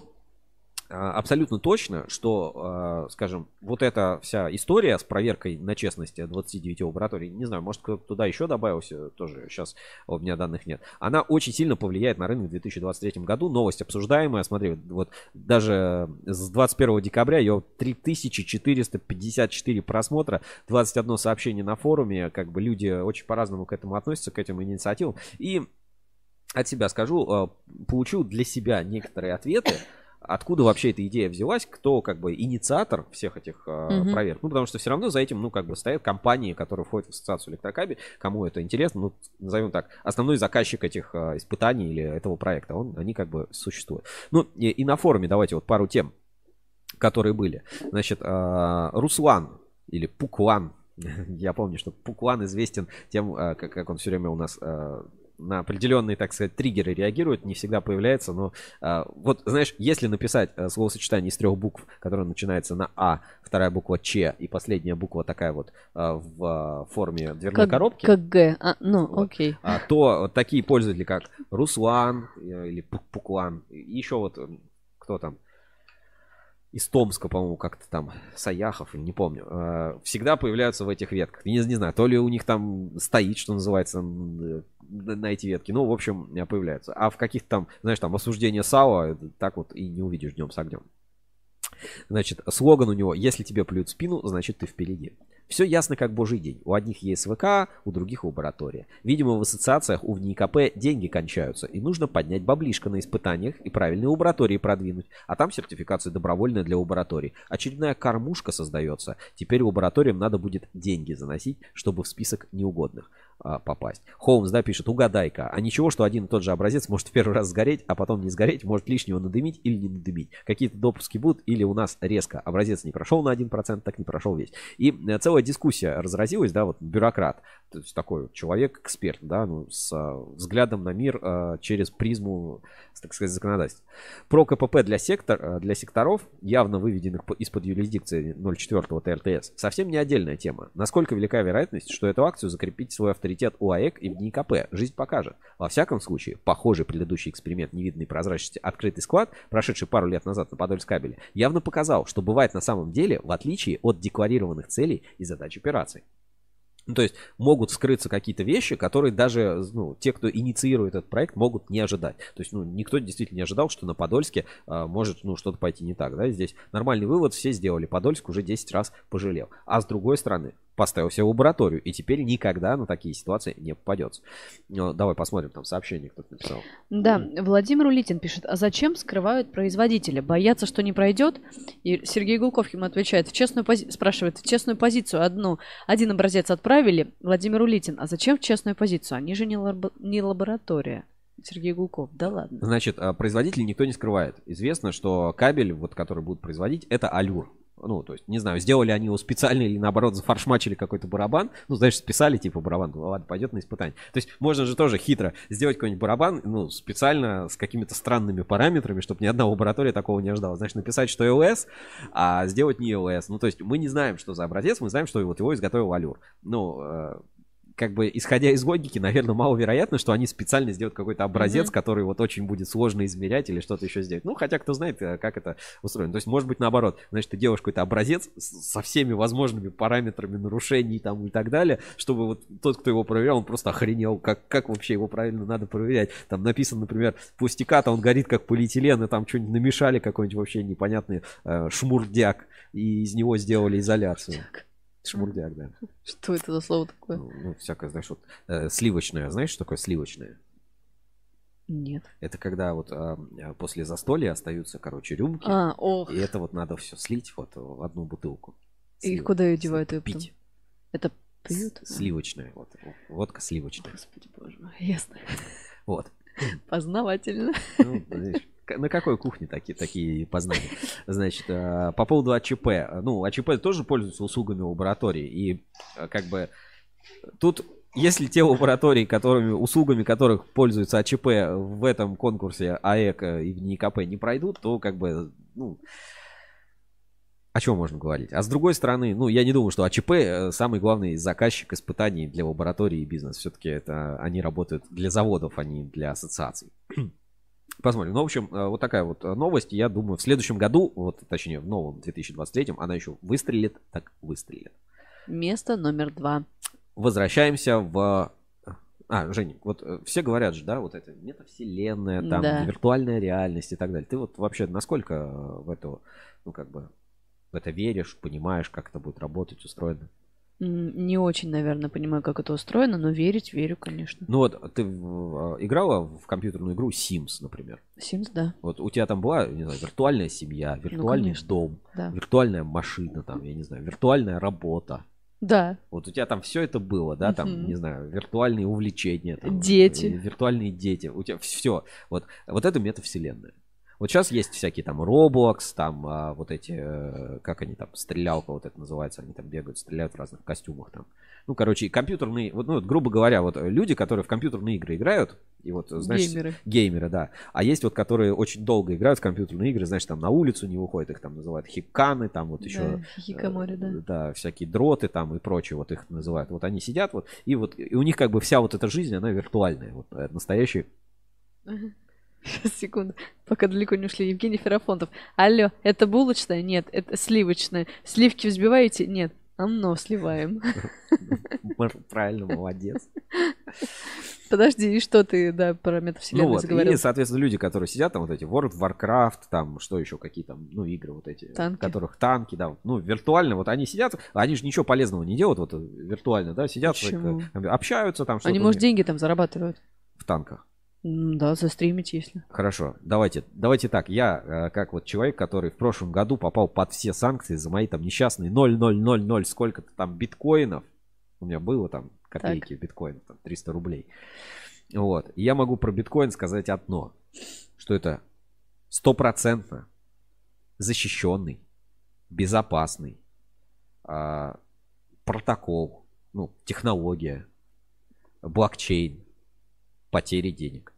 абсолютно точно, что, а, скажем, вот эта вся история с проверкой на честность 29 лабораторий, не знаю, может кто-то туда еще добавился, тоже сейчас у меня данных нет, она очень сильно повлияет на рынок в 2023 году. Новость обсуждаемая, смотри, вот даже с 21 декабря ее 3454 просмотра, 21 сообщение на форуме, как бы люди очень по-разному к этому относятся, к этим инициативам. И от себя скажу, э, получил для себя некоторые ответы, откуда вообще эта идея взялась, кто как бы инициатор всех этих э, Мгм. проверок. Ну, потому что все равно за этим, ну, как бы стоят компании, которые входят в ассоциацию электрокабель, кому это интересно, ну, назовем так, основной заказчик этих э, испытаний или этого проекта, он, они как бы существуют. Ну, и, и на форуме давайте вот пару тем, которые были. Значит, э, Руслан или Пуклан, я помню, что Пуклан известен тем, э, как, как он все время у нас э, на определенные, так сказать, триггеры реагирует, не всегда появляется, но а, вот, знаешь, если написать а, словосочетание из трех букв, которое начинается на А, вторая буква Ч и последняя буква такая вот а, в а, форме дверной Как, коробки, как Г. А, ну, Вот. окей. а, то вот такие пользователи, как Руслан или Пук- Пуклан, еще вот кто там, из Томска, по-моему, как-то там, Саяхов, не помню, э, всегда появляются в этих ветках. Не, не знаю, то ли у них там стоит, что называется, э, на эти ветки. Ну, в общем, э, появляются. А в каких-то там, знаешь, там осуждение САО, э, так вот и не увидишь днем с огнем. Значит, слоган у него «Если тебе плюют спину, значит ты впереди». Все ясно как божий день. У одних есть ВК, у других лаборатория. Видимо, в ассоциациях у ВНИКП деньги кончаются, и нужно поднять баблишко на испытаниях и правильные лаборатории продвинуть. А там сертификация добровольная для лабораторий. Очередная кормушка создается. Теперь лабораториям надо будет деньги заносить, чтобы в список неугодных а, попасть. Холмс, да, пишет, угадай-ка. А ничего, что один и тот же образец может в первый раз сгореть, а потом не сгореть, может лишнего надымить или не надымить. Какие-то допуски будут, или у нас резко образец не прошел на 1%, так не прошел весь. И э, целая дискуссия разразилась, да, вот бюрократ, то есть такой вот человек-эксперт, да, ну, с а, взглядом на мир а, через призму, так сказать, законодательства. Про КПП для, сектор, э, для секторов, явно выведенных по- из-под юрисдикции 04 ТРТС, совсем не отдельная тема. Насколько велика вероятность, что эту акцию закрепить свой авторитет приоритет у АЭК и в НИКП. Жизнь покажет. Во всяком случае, похожий предыдущий эксперимент невидной прозрачности «Открытый склад», прошедший пару лет назад на Подольскабеле, явно показал, что бывает на самом деле, в отличие от декларированных целей и задач операций. Ну, то есть могут скрыться какие-то вещи, которые даже ну, те, кто инициирует этот проект, могут не ожидать. То есть ну, никто действительно не ожидал, что на Подольске а, может ну, что-то пойти не так. Да? Здесь нормальный вывод все сделали. Подольск уже 10 раз пожалел. А с другой стороны, поставил себе лабораторию, и теперь никогда на такие ситуации не попадется. Ну, давай посмотрим, там сообщение кто-то написал. Да, Владимир Улитин пишет, а зачем скрывают производителя? Боятся, что не пройдет? И Сергей Гулков ему отвечает, в честную пози... спрашивает, в честную позицию одну, один образец отправили, Владимир Улитин, а зачем в честную позицию? Они же не, лаб... не лаборатория. Сергей Гулков, да ладно. Значит, а, производитель никто не скрывает. Известно, что кабель, вот, который будут производить, это алюр. Ну, то есть, не знаю, сделали они его специально или наоборот зафаршмачили какой-то барабан. Ну, знаешь, списали типа барабан, ну ладно, пойдет на испытание. То есть, можно же тоже хитро сделать какой-нибудь барабан, ну, специально с какими-то странными параметрами, чтобы ни одна лаборатория такого не ожидала. Значит, написать, что LS, а сделать не LS. Ну, то есть, мы не знаем, что за образец, мы знаем, что вот его изготовил Алюр. Ну, э, как бы исходя из логики, наверное, маловероятно, что они специально сделают какой-то образец, mm-hmm. который вот очень будет сложно измерять или что-то еще сделать. Ну, хотя кто знает, э, как это устроено. То есть, может быть, наоборот, значит, ты делаешь какой-то образец со всеми возможными параметрами нарушений там и так далее, чтобы вот тот, кто его проверял, он просто охренел, как, как вообще его правильно надо проверять. Там написано, например, пустяка-то он горит как полиэтилен, и там что-нибудь намешали, какой-нибудь вообще непонятный э, шмурдяк, и из него сделали изоляцию. Шмурдяк, да. Что это за слово такое? Ну, ну всякое, знаешь, вот э, сливочное. Знаешь, что такое сливочное? Нет. Это когда вот а, после застолья остаются, короче, рюмки. А, ох. И это вот надо все слить вот в одну бутылку. И куда ее девают? Ее Пить. Это пьют? Сливочная. Вот. Водка сливочная. Господи боже мой. Ясно. Вот. Познавательно. Ну, знаешь, на какой кухне такие, такие познания? Значит, э, по поводу АЧП. Ну, АЧП тоже пользуется услугами лаборатории. И э, как бы тут если те лаборатории, которыми, услугами которых пользуется АЧП в этом конкурсе АЭК и в НИКП не пройдут, то как бы, ну, о чем можно говорить? А с другой стороны, ну, я не думаю, что АЧП э, самый главный заказчик испытаний для лаборатории и бизнеса. Все-таки это они работают для заводов, а не для ассоциаций. Посмотрим. Ну, в общем, э, вот такая вот э, новость. Я думаю, в следующем году, вот точнее в новом 2023, она еще выстрелит, так выстрелит. Место номер два. Возвращаемся в... А, Женя, вот э, все говорят же, да, вот это метавселенная, там, Да. виртуальная реальность и так далее. Ты вот вообще насколько в эту, ну, как бы, в это веришь, понимаешь, как это будет работать, устроено? Не очень, наверное, понимаю, как это устроено, но верить верю, конечно. Ну вот, ты в- э, играла в компьютерную игру Sims, например? Sims, да, Вот у тебя там была, не знаю, виртуальная семья, виртуальный конечно. дом, да. виртуальная машина, там, я не знаю, виртуальная работа. Да, Вот у тебя там все это было, да, там, Мгм. не знаю, виртуальные увлечения, там, Дети. виртуальные дети, у тебя все. Вот, вот это метавселенная. Вот сейчас есть всякие там Roblox, там а, вот эти, э, как они там, стрелялка вот это называется, они там бегают, стреляют в разных костюмах там. Ну, короче, компьютерные, вот, ну, вот, грубо говоря, вот э, люди, которые в компьютерные игры играют, и вот, знаешь, геймеры. Геймеры, да. А есть вот, которые очень долго играют в компьютерные игры, знаешь, там на улицу не выходят, их там называют хиканы, там вот еще... Да, хихикамори, да. Э, Да, всякие дроты там и прочее, вот их называют. Вот они сидят вот, и вот и у них как бы вся вот эта жизнь, она виртуальная. Вот э, настоящий. Сейчас, секунду, пока далеко не ушли. Евгений Ферапонтов. Алло, это булочная? Нет, это сливочная. Сливки взбиваете? Нет. Оно сливаем. Правильно, молодец. Подожди, и что ты, да, про Ну метавселенную вот, заговорил? и, соответственно, люди, которые сидят там, вот эти World of Warcraft, там, что еще, какие там, ну, игры вот эти, Танки. в которых танки, да, ну, виртуально, вот они сидят, они же ничего полезного не делают, вот э, виртуально, да, сидят, Почему? только общаются там, что-то Они, может, деньги там зарабатывают? в танках. Да, застримить, если. Хорошо, давайте, давайте так. Я, э, как вот человек, который в прошлом году попал под все санкции за мои там несчастные 0,000 сколько-то там биткоинов. У меня было там копейки биткоинов, там 300 рублей. Вот. И я могу про биткоин сказать одно, что это стопроцентно защищенный, безопасный а, протокол, ну, технология, блокчейн, потери денег.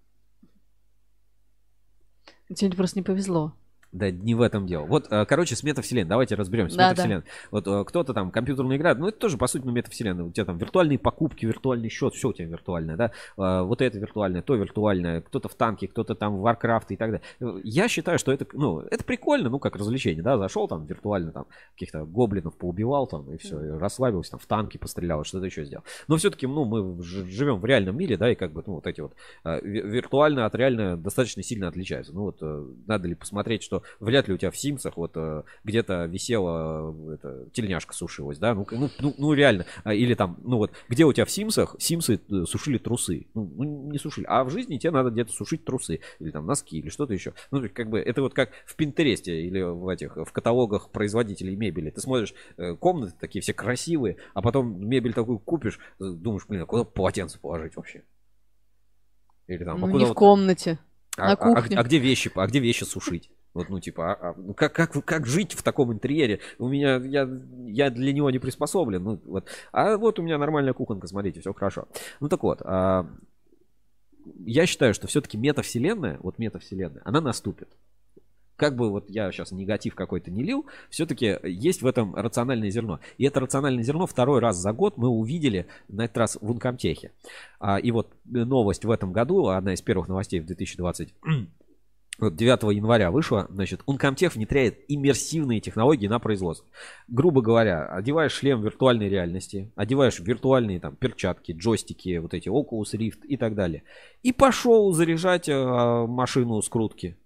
Тебе просто не повезло. Да не в этом дело. Вот, э, короче, с метавселенной. Давайте разберемся Да, да. метавселенной. Вот э, кто-то там компьютерную играет, ну это тоже, по сути, ну, метавселенная. У тебя там виртуальные покупки, виртуальный счет, все у тебя виртуальное, да. Э, Вот это виртуальное, то виртуальное. Кто-то в танке, кто-то там в Warcraft и так далее. Я считаю, что это, ну, это прикольно, ну, как развлечение, да. Зашел там виртуально там каких-то гоблинов поубивал там и все, и расслабился, там в танки пострелял, что-то еще сделал. Но все-таки, ну, мы живем в реальном мире, да, и как бы, ну, вот эти вот ви- виртуально от реально достаточно сильно отличаются. Ну, вот надо ли посмотреть, что вряд ли у тебя в Симсах вот э, где-то висела э, это, тельняшка сушилась, да, ну, ну, ну, ну, реально. А, Или там, ну вот, где у тебя в Симсах Симсы э, сушили трусы? Ну, ну, не сушили. А в жизни тебе надо где-то сушить трусы. Или там носки, или что-то еще. Ну, как бы, это вот как в Пинтересте или в этих, в каталогах производителей мебели. Ты смотришь, комнаты такие все красивые, а потом мебель такую купишь, думаешь, блин, а куда полотенце положить вообще? Или там, а Ну, куда не в вот- комнате. а, на а- а кухне. где- а где вещи, а где вещи сушить? Вот, ну, типа, а- а, ну, как, как, как жить в таком интерьере? У меня, я, я для него не приспособлен. Ну, вот. А вот у меня нормальная кухонка, смотрите, все хорошо. Ну, так вот, а, я считаю, что все-таки метавселенная, вот метавселенная, она наступит. Как бы вот я сейчас негатив какой-то не лил, все-таки есть в этом рациональное зерно. И это рациональное зерно второй раз за год мы увидели на этот раз в Ункомтехе. А, и вот новость в этом году, одна из первых новостей в 2020 вот 9 января вышла, значит, Uncomtech внедряет иммерсивные технологии на производство. Грубо говоря, одеваешь шлем виртуальной реальности, одеваешь виртуальные там перчатки, джойстики, вот эти Oculus Rift и так далее. И пошел заряжать э, машину скрутки.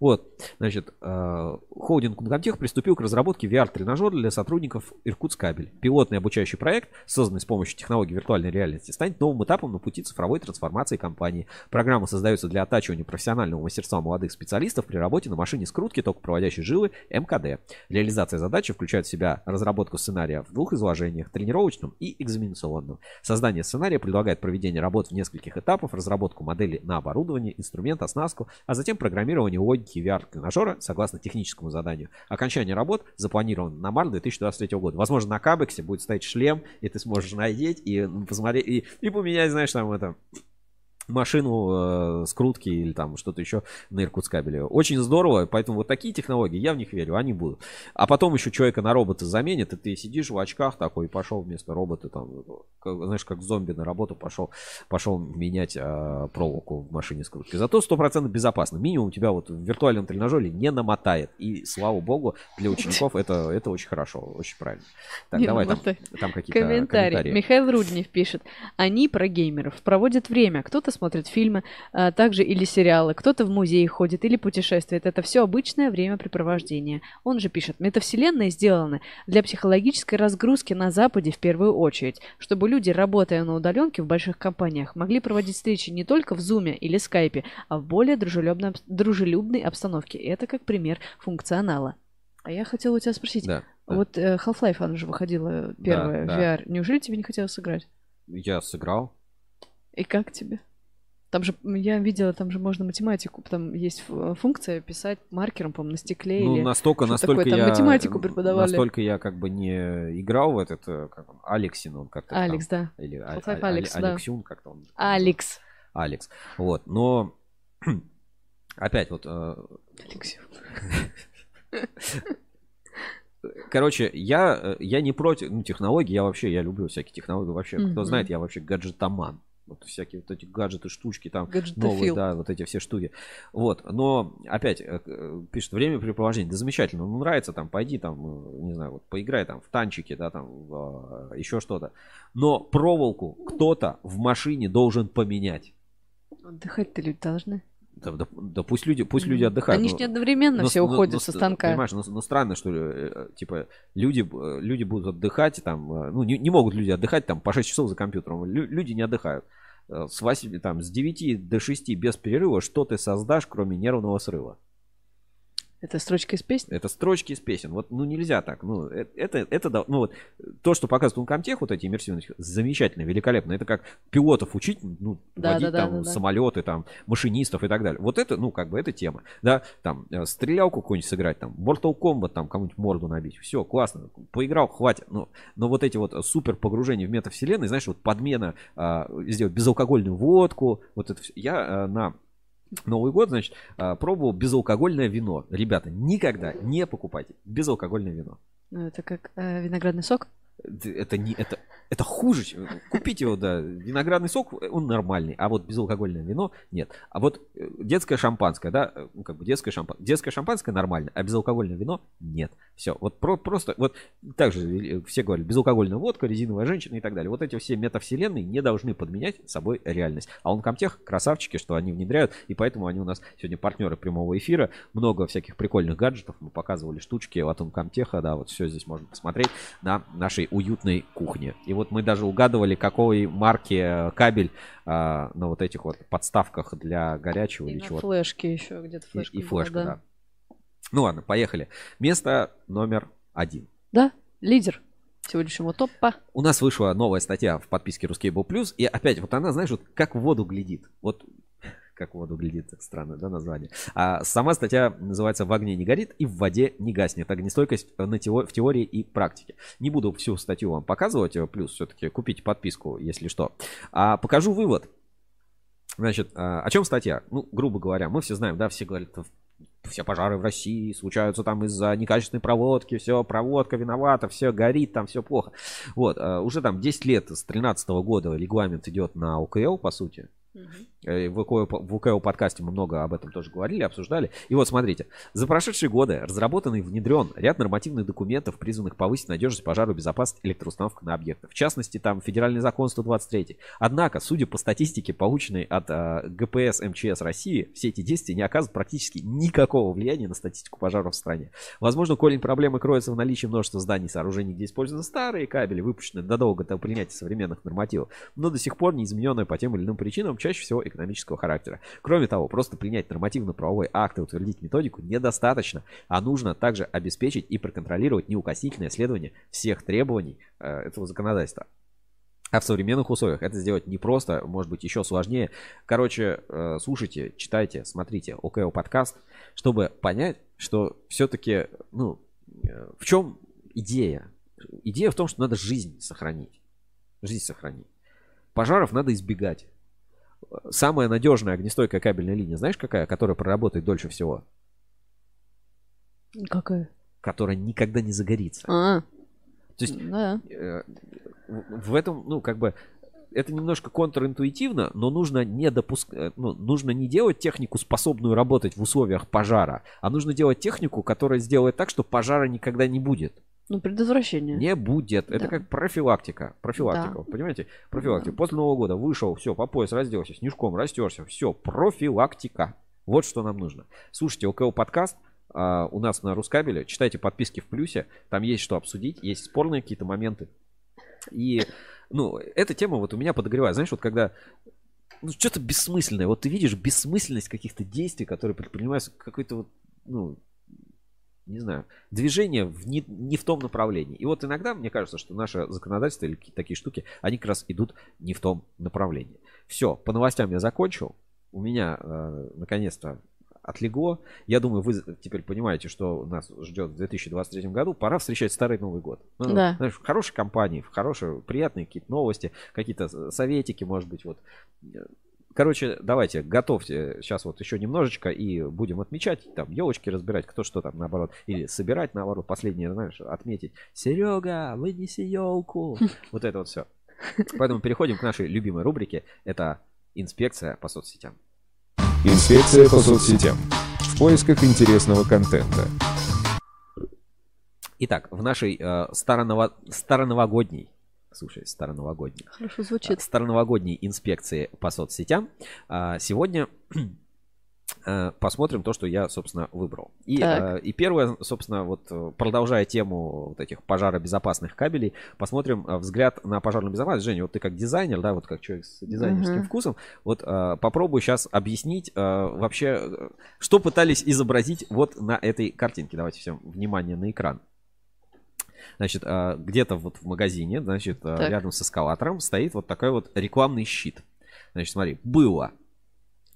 Вот, значит, э, холдинг Uncomtech приступил к разработке VR-тренажера для сотрудников Иркутскабель. Пилотный обучающий проект, созданный с помощью технологий виртуальной реальности, станет новым этапом на пути цифровой трансформации компании. Программа создается для оттачивания профессионального мастерства молодых специалистов при работе на машине скрутки токопроводящей жилы МКД. Реализация задачи включает в себя разработку сценария в двух изложениях, тренировочном и экзаменационном. Создание сценария предлагает проведение работ в нескольких этапах, разработку модели на оборудование, инструмент, оснастку, а затем программирование логики VR-тренажера согласно техническому заданию. Окончание работ запланировано на март 2023 года. Возможно, на Кабексе будет стоять шлем, и ты сможешь надеть и посмотреть, и, и поменять, знаешь, там это машину э, скрутки или там что-то еще на Иркутскабеле. Очень здорово, поэтому вот такие технологии, я в них верю, они будут. А потом еще человека на робота заменит, и ты сидишь в очках такой, и пошел вместо робота, там, как- знаешь, как зомби на работу пошел, пошел менять э, проволоку в машине скрутки. Зато 100% безопасно. Минимум тебя вот в виртуальном тренажере не намотает. И слава богу, для учеников это, это очень хорошо, очень правильно. Так, Не давай там, намотает. там какие-то Комментарий. комментарии. Михаил Руднев пишет. Они про геймеров проводят время. Кто-то смотрит фильмы, а также или сериалы, кто-то в музей ходит или путешествует. Это все обычное времяпрепровождение. Он же пишет. Метавселенные сделаны для психологической разгрузки на Западе в первую очередь, чтобы люди, работая на удаленке в больших компаниях, могли проводить встречи не только в Зуме или Скайпе, а в более дружелюбной, дружелюбной обстановке. Это как пример функционала. А я хотела у тебя спросить, Да, да. вот э, Half-Life, она же выходила первая да. в VR. Неужели тебе не хотелось сыграть? Я сыграл. И как тебе? Там же, я видела, там же можно математику, там есть функция писать маркером, по-моему, на стекле Ну, или... настолько, настолько такое, там я... математику преподавали. Настолько я как бы не играл в этот, э, как он, Алексин, он как-то там, Алекс, да. Или А- А- Алекс, да. Алексюн, как-то он. Алекс. Алекс. Вот, но... Опять вот... э, Алексей. Короче, я, э, я не против ну, технологий, я вообще, я люблю всякие технологии. Вообще, кто знает, я вообще гаджетоман. Вот всякие вот эти гаджеты, штучки там, новые, да, вот эти все штуки. Вот, но опять э, пишет времяпрепровождение, да замечательно, ну нравится там, пойди там, э, не знаю, вот поиграй там в танчики, да, там, в, э, еще что-то. Но проволоку кто-то в машине должен поменять. Отдыхать-то люди должны. Да, да- да пусть люди, пусть люди отдыхают. Они но- же не одновременно но- все но- уходят но со ст- станка. Понимаешь, ну, ну странно, что ли, э, типа люди, э, люди будут отдыхать, там, э, ну не, не могут люди отдыхать там по 6 часов за компьютером. Лю- люди не отдыхают. С 8, там, с 9 до 6 без перерыва что ты создашь, кроме нервного срыва? Это строчка из песни? Это строчки из песен. Вот, ну, нельзя так. Ну, э- это, это, ну, вот, то, что показывает Uncomtech, вот эти иммерсивные, замечательно, великолепно. Это как пилотов учить, ну, Да, водить да, да, там да, да. самолеты, там, машинистов и так далее. Вот это, ну, как бы, это тема. Да, там, э, стрелялку какую-нибудь сыграть, там, Mortal Kombat, там, кому-нибудь морду набить. Все, классно. Поиграл, хватит. Но, но вот эти вот супер погружения в метавселенной, знаешь, вот подмена, а, сделать безалкогольную водку, вот это все. Я а, на Новый год, значит, а, пробовал безалкогольное вино. Ребята, никогда не покупайте безалкогольное вино. Ну, это как э, виноградный сок. Это не это это хуже. Купите его, да. Виноградный сок, он нормальный, а вот безалкогольное вино нет. А вот э, детское шампанское, да, э, ну, как бы детское шампанское, детское шампанское нормально, а безалкогольное вино нет. Все, вот про- просто вот также э, все говорят безалкогольная водка, резиновая женщина и так далее. Вот эти все метавселенные не должны подменять собой реальность. А он комтех красавчики, что они внедряют, и поэтому они у нас сегодня партнеры прямого эфира. Много всяких прикольных гаджетов. Мы показывали штучки от Uncomtech, да, вот все здесь можно посмотреть на нашей уютной кухне. И вот мы даже угадывали, какой марки э, кабель а, на вот этих вот подставках для горячего И или чего-то. флешке еще где-то И, флешка. и была, флешка, да. Ну ладно, поехали. Место номер один. Да, лидер сегодняшнего топа. У нас вышла новая статья в подписке Ruskable Plus, и опять вот она, знаешь, вот как в воду глядит. Вот как воду глядит, странное, да, название. А сама статья называется «В огне не горит и в воде не гаснет. Огнестойкость на тео- в теории и практике». Не буду всю статью вам показывать, э, плюс все-таки купите подписку, если что. А покажу вывод. Значит, а, о чем статья? Ну, грубо говоря, мы все знаем, да, все говорят, «В- все пожары в России случаются там из-за некачественной проводки, все, проводка виновата, все горит, там все плохо. Вот, а, уже там 10 лет, с 13 года регламент идет на УКЛ, по сути. Э, В УКЛ подкасте мы много об этом тоже говорили, обсуждали. И вот смотрите, за прошедшие годы разработан и внедрен ряд нормативных документов, призванных повысить надежность пожару безопасность электроустановок на объектах. В частности, там федеральный закон 123. Однако, судя по статистике, полученной от э, ГПС МЧС России, все эти действия не оказывают практически никакого влияния на статистику пожаров в стране. Возможно, корень проблемы кроется в наличии множества зданий и сооружений, где используются старые кабели, выпущенные задолго до принятия современных нормативов, но до сих пор не измененные по тем или иным причинам, чаще всего экономического характера. Кроме того, просто принять нормативно-правовой акт и утвердить методику недостаточно, а нужно также обеспечить и проконтролировать неукоснительное следование всех требований э, этого законодательства. А в современных условиях это сделать непросто, может быть, еще сложнее. Короче, э, слушайте, читайте, смотрите ОКО подкаст, чтобы понять, что все-таки, ну, э, в чем идея? Идея в том, что надо жизнь сохранить. Жизнь сохранить. Пожаров надо избегать. Самая надежная огнестойкая кабельная линия, знаешь какая, которая проработает дольше всего? Какая? Которая никогда не загорится. А, То есть да. э, в в этом, ну, как бы, это немножко контринтуитивно, но нужно не допускать, ну, нужно не делать технику, способную работать в условиях пожара, а нужно делать технику, которая сделает так, что пожара никогда не будет. Ну, предотвращение. Не будет. Это Да. как профилактика. Профилактика. Да. вот Понимаете? Профилактика. После Нового года вышел, все, по пояс разделся, снежком растерся. Все, профилактика. Вот что нам нужно. Слушайте ОКО подкаст. а, у нас на Рускабеле. Читайте подписки в плюсе. Там есть что обсудить. Есть спорные какие-то моменты. И, ну, эта тема вот у меня подогревает. Знаешь, вот когда ну, что-то бессмысленное. Вот ты видишь бессмысленность каких-то действий, которые предпринимаются какой-то вот, ну, не знаю, движение в не, не в том направлении. И вот иногда мне кажется, что наше законодательство или какие-то такие штуки, они как раз идут не в том направлении. Все, по новостям я закончил. У меня э, наконец-то отлегло. Я думаю, вы теперь понимаете, что нас ждет в 2023 году. Пора встречать старый Новый год. Ну, Да. Знаешь, в хорошей компании, в хорошие, приятные какие-то новости, какие-то советики, может быть, вот. Короче, давайте, готовьте сейчас вот еще немножечко и будем отмечать, там, елочки разбирать, кто что там, наоборот, или собирать, наоборот, последнее, знаешь, отметить. Серега, вынеси елку. Вот это вот все. Поэтому переходим к нашей любимой рубрике. Это инспекция по соцсетям. Инспекция по соцсетям. В поисках интересного контента. Итак, в нашей э, староново- староновогодней, слушай, староновогодней, Хорошо звучит. староновогодней инспекции по соцсетям. А, Сегодня э, посмотрим то, что я, собственно, выбрал. И, Так. э, и первое, собственно, вот э, продолжая тему вот этих пожаробезопасных кабелей, посмотрим взгляд на пожарную безопасность. Женя, вот ты как дизайнер, да, вот как человек с дизайнерским Мгм. вкусом, вот попробуй сейчас объяснить вообще, что пытались изобразить вот на этой картинке. Давайте всем внимание на экран. Значит, а, где-то вот в магазине, значит, а, Так. рядом с эскалатором стоит вот такой вот рекламный щит. Значит, смотри, было.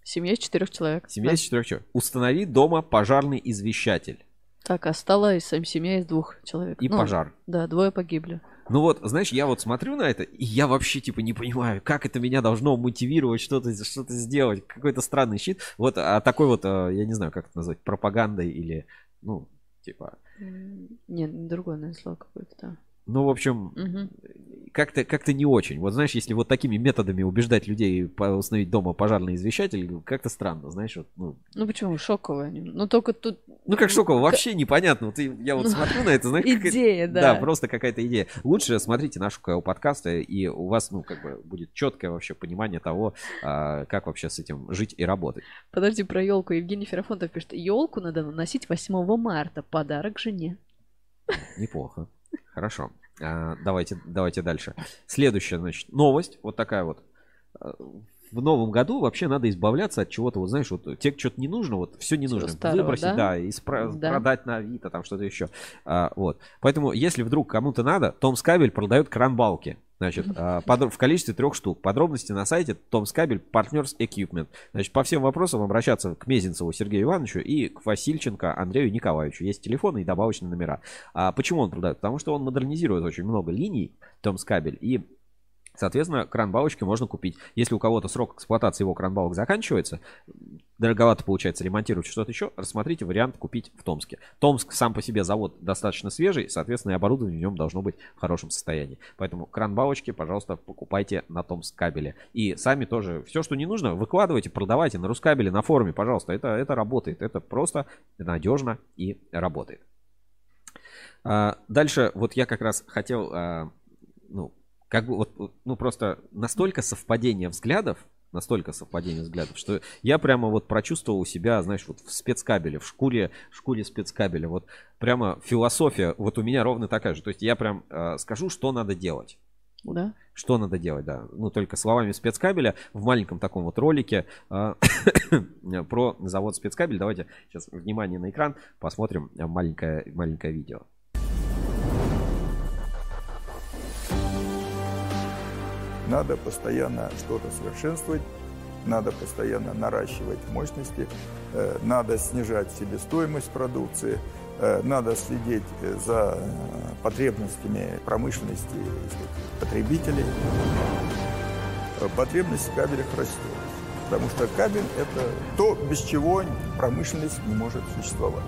Семья из четырех человек. Семья Да. из четырех человек. Установи дома пожарный извещатель Так, а стала сам семья из двух человек. и Ну, пожар. Да, двое погибли. Ну вот, знаешь, я вот смотрю на это, и я вообще, типа, не понимаю, как это меня должно мотивировать что-то что сделать. Какой-то странный щит. Вот а такой вот, а, я не знаю, как это назвать, пропагандой или, ну, типа... М, Нет, другое, наверное, слово какое-то. Ну, в общем, Мгм. как-то как не очень. Вот знаешь, если вот такими методами убеждать людей установить дома пожарный извещатель, как-то странно, знаешь, вот, ну, Ну почему? Шоковое. они. Ну только тут ну как Шокова, вообще непонятно. Вот я вот Ну, смотрю на это, знаешь, идея, Да, да. просто какая-то идея. Лучше смотрите наши КО подкасты, и у вас, ну, как бы, будет четкое вообще понимание того, а, как вообще с этим жить и работать. Подожди, про елку. Евгений Ферафонтов пишет, елку надо наносить 8 марта. Подарок жене. Неплохо. Хорошо. А, давайте, давайте дальше. Следующая, значит, новость. Вот такая вот. А, В новом году вообще надо избавляться от чего-то, вот знаешь, вот те, что-то не нужно, вот все не нужно. старого, Выбросить, да? да, и спра- Да. продать на Авито, там что-то еще. А, вот. Поэтому, если вдруг кому-то надо, Том Скабель продает кран-балки. Значит, а, в количестве трех штук. Подробности на сайте Том Скабель Partners Equipment. Значит, по всем вопросам обращаться к Мезенцеву Сергею Ивановичу и к Васильченко Андрею Николаевичу. Есть телефоны и добавочные номера. А почему он продает? Потому что он модернизирует очень много линий, Том Скабель, и Соответственно, кран-балочки можно купить. Если у кого-то срок эксплуатации его кран-балок заканчивается, дороговато получается ремонтировать что-то еще, рассмотрите вариант купить в Томске. Томск сам по себе завод достаточно свежий, соответственно, и оборудование в нем должно быть в хорошем состоянии. Поэтому кран-балочки, пожалуйста, покупайте на Томск кабеле. И сами тоже все, что не нужно, выкладывайте, продавайте на Рускабеле, на форуме, пожалуйста. Это, это работает. Это просто надежно и работает. А, Дальше, вот я как раз хотел, а, ну, как бы вот, ну, просто настолько совпадение взглядов, настолько совпадение взглядов, что я прямо вот прочувствовал у себя, знаешь, вот в спецкабеле, в шкуре, в шкуре спецкабеля, вот прямо философия вот у меня ровно такая же. То есть я прям а, скажу, что надо делать. Да? Что надо делать, да. Ну, только словами спецкабеля в маленьком таком вот ролике а, про завод спецкабель. Давайте сейчас внимание на экран, посмотрим маленькое, маленькое видео. Надо постоянно что-то совершенствовать, надо постоянно наращивать мощности, э, надо снижать себестоимость продукции, э, надо следить э, за потребностями промышленности потребителей. Потребность в кабелях растет, потому что кабель – это то, без чего промышленность не может существовать.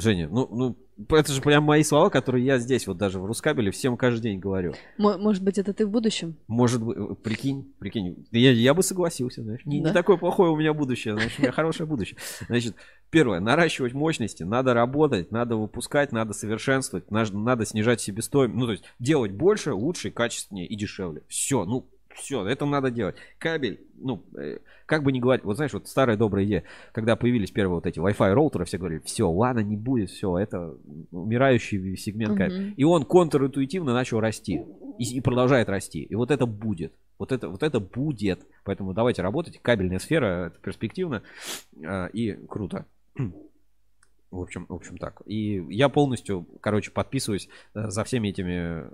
Женя, ну, ну, это же прям мои слова, которые я здесь вот даже в Рускабеле всем каждый день говорю. Мо- Может быть, это ты в будущем? Может быть, э, прикинь, прикинь, я, я бы согласился, знаешь, не, не Да? такое плохое у меня будущее, знаешь, у меня хорошее будущее. Значит, первое, наращивать мощности, надо работать, надо выпускать, надо совершенствовать, надо, надо снижать себестоимость, ну, то есть делать больше, лучше, качественнее и дешевле. Все, ну, все, это надо делать. Кабель, ну, э, как бы ни говорить, вот знаешь, вот старая добрая идея, когда появились первые вот эти Wi-Fi роутеры, все говорили, все, ладно, не будет, все, это умирающий сегмент кабеля. Мгм. И он контринтуитивно начал расти. И, и продолжает расти. И вот это будет. Вот это, вот это будет. Поэтому давайте работать. Кабельная сфера, это перспективно а, и круто. В общем, в общем так. И я полностью, короче, подписываюсь э, за всеми этими, э,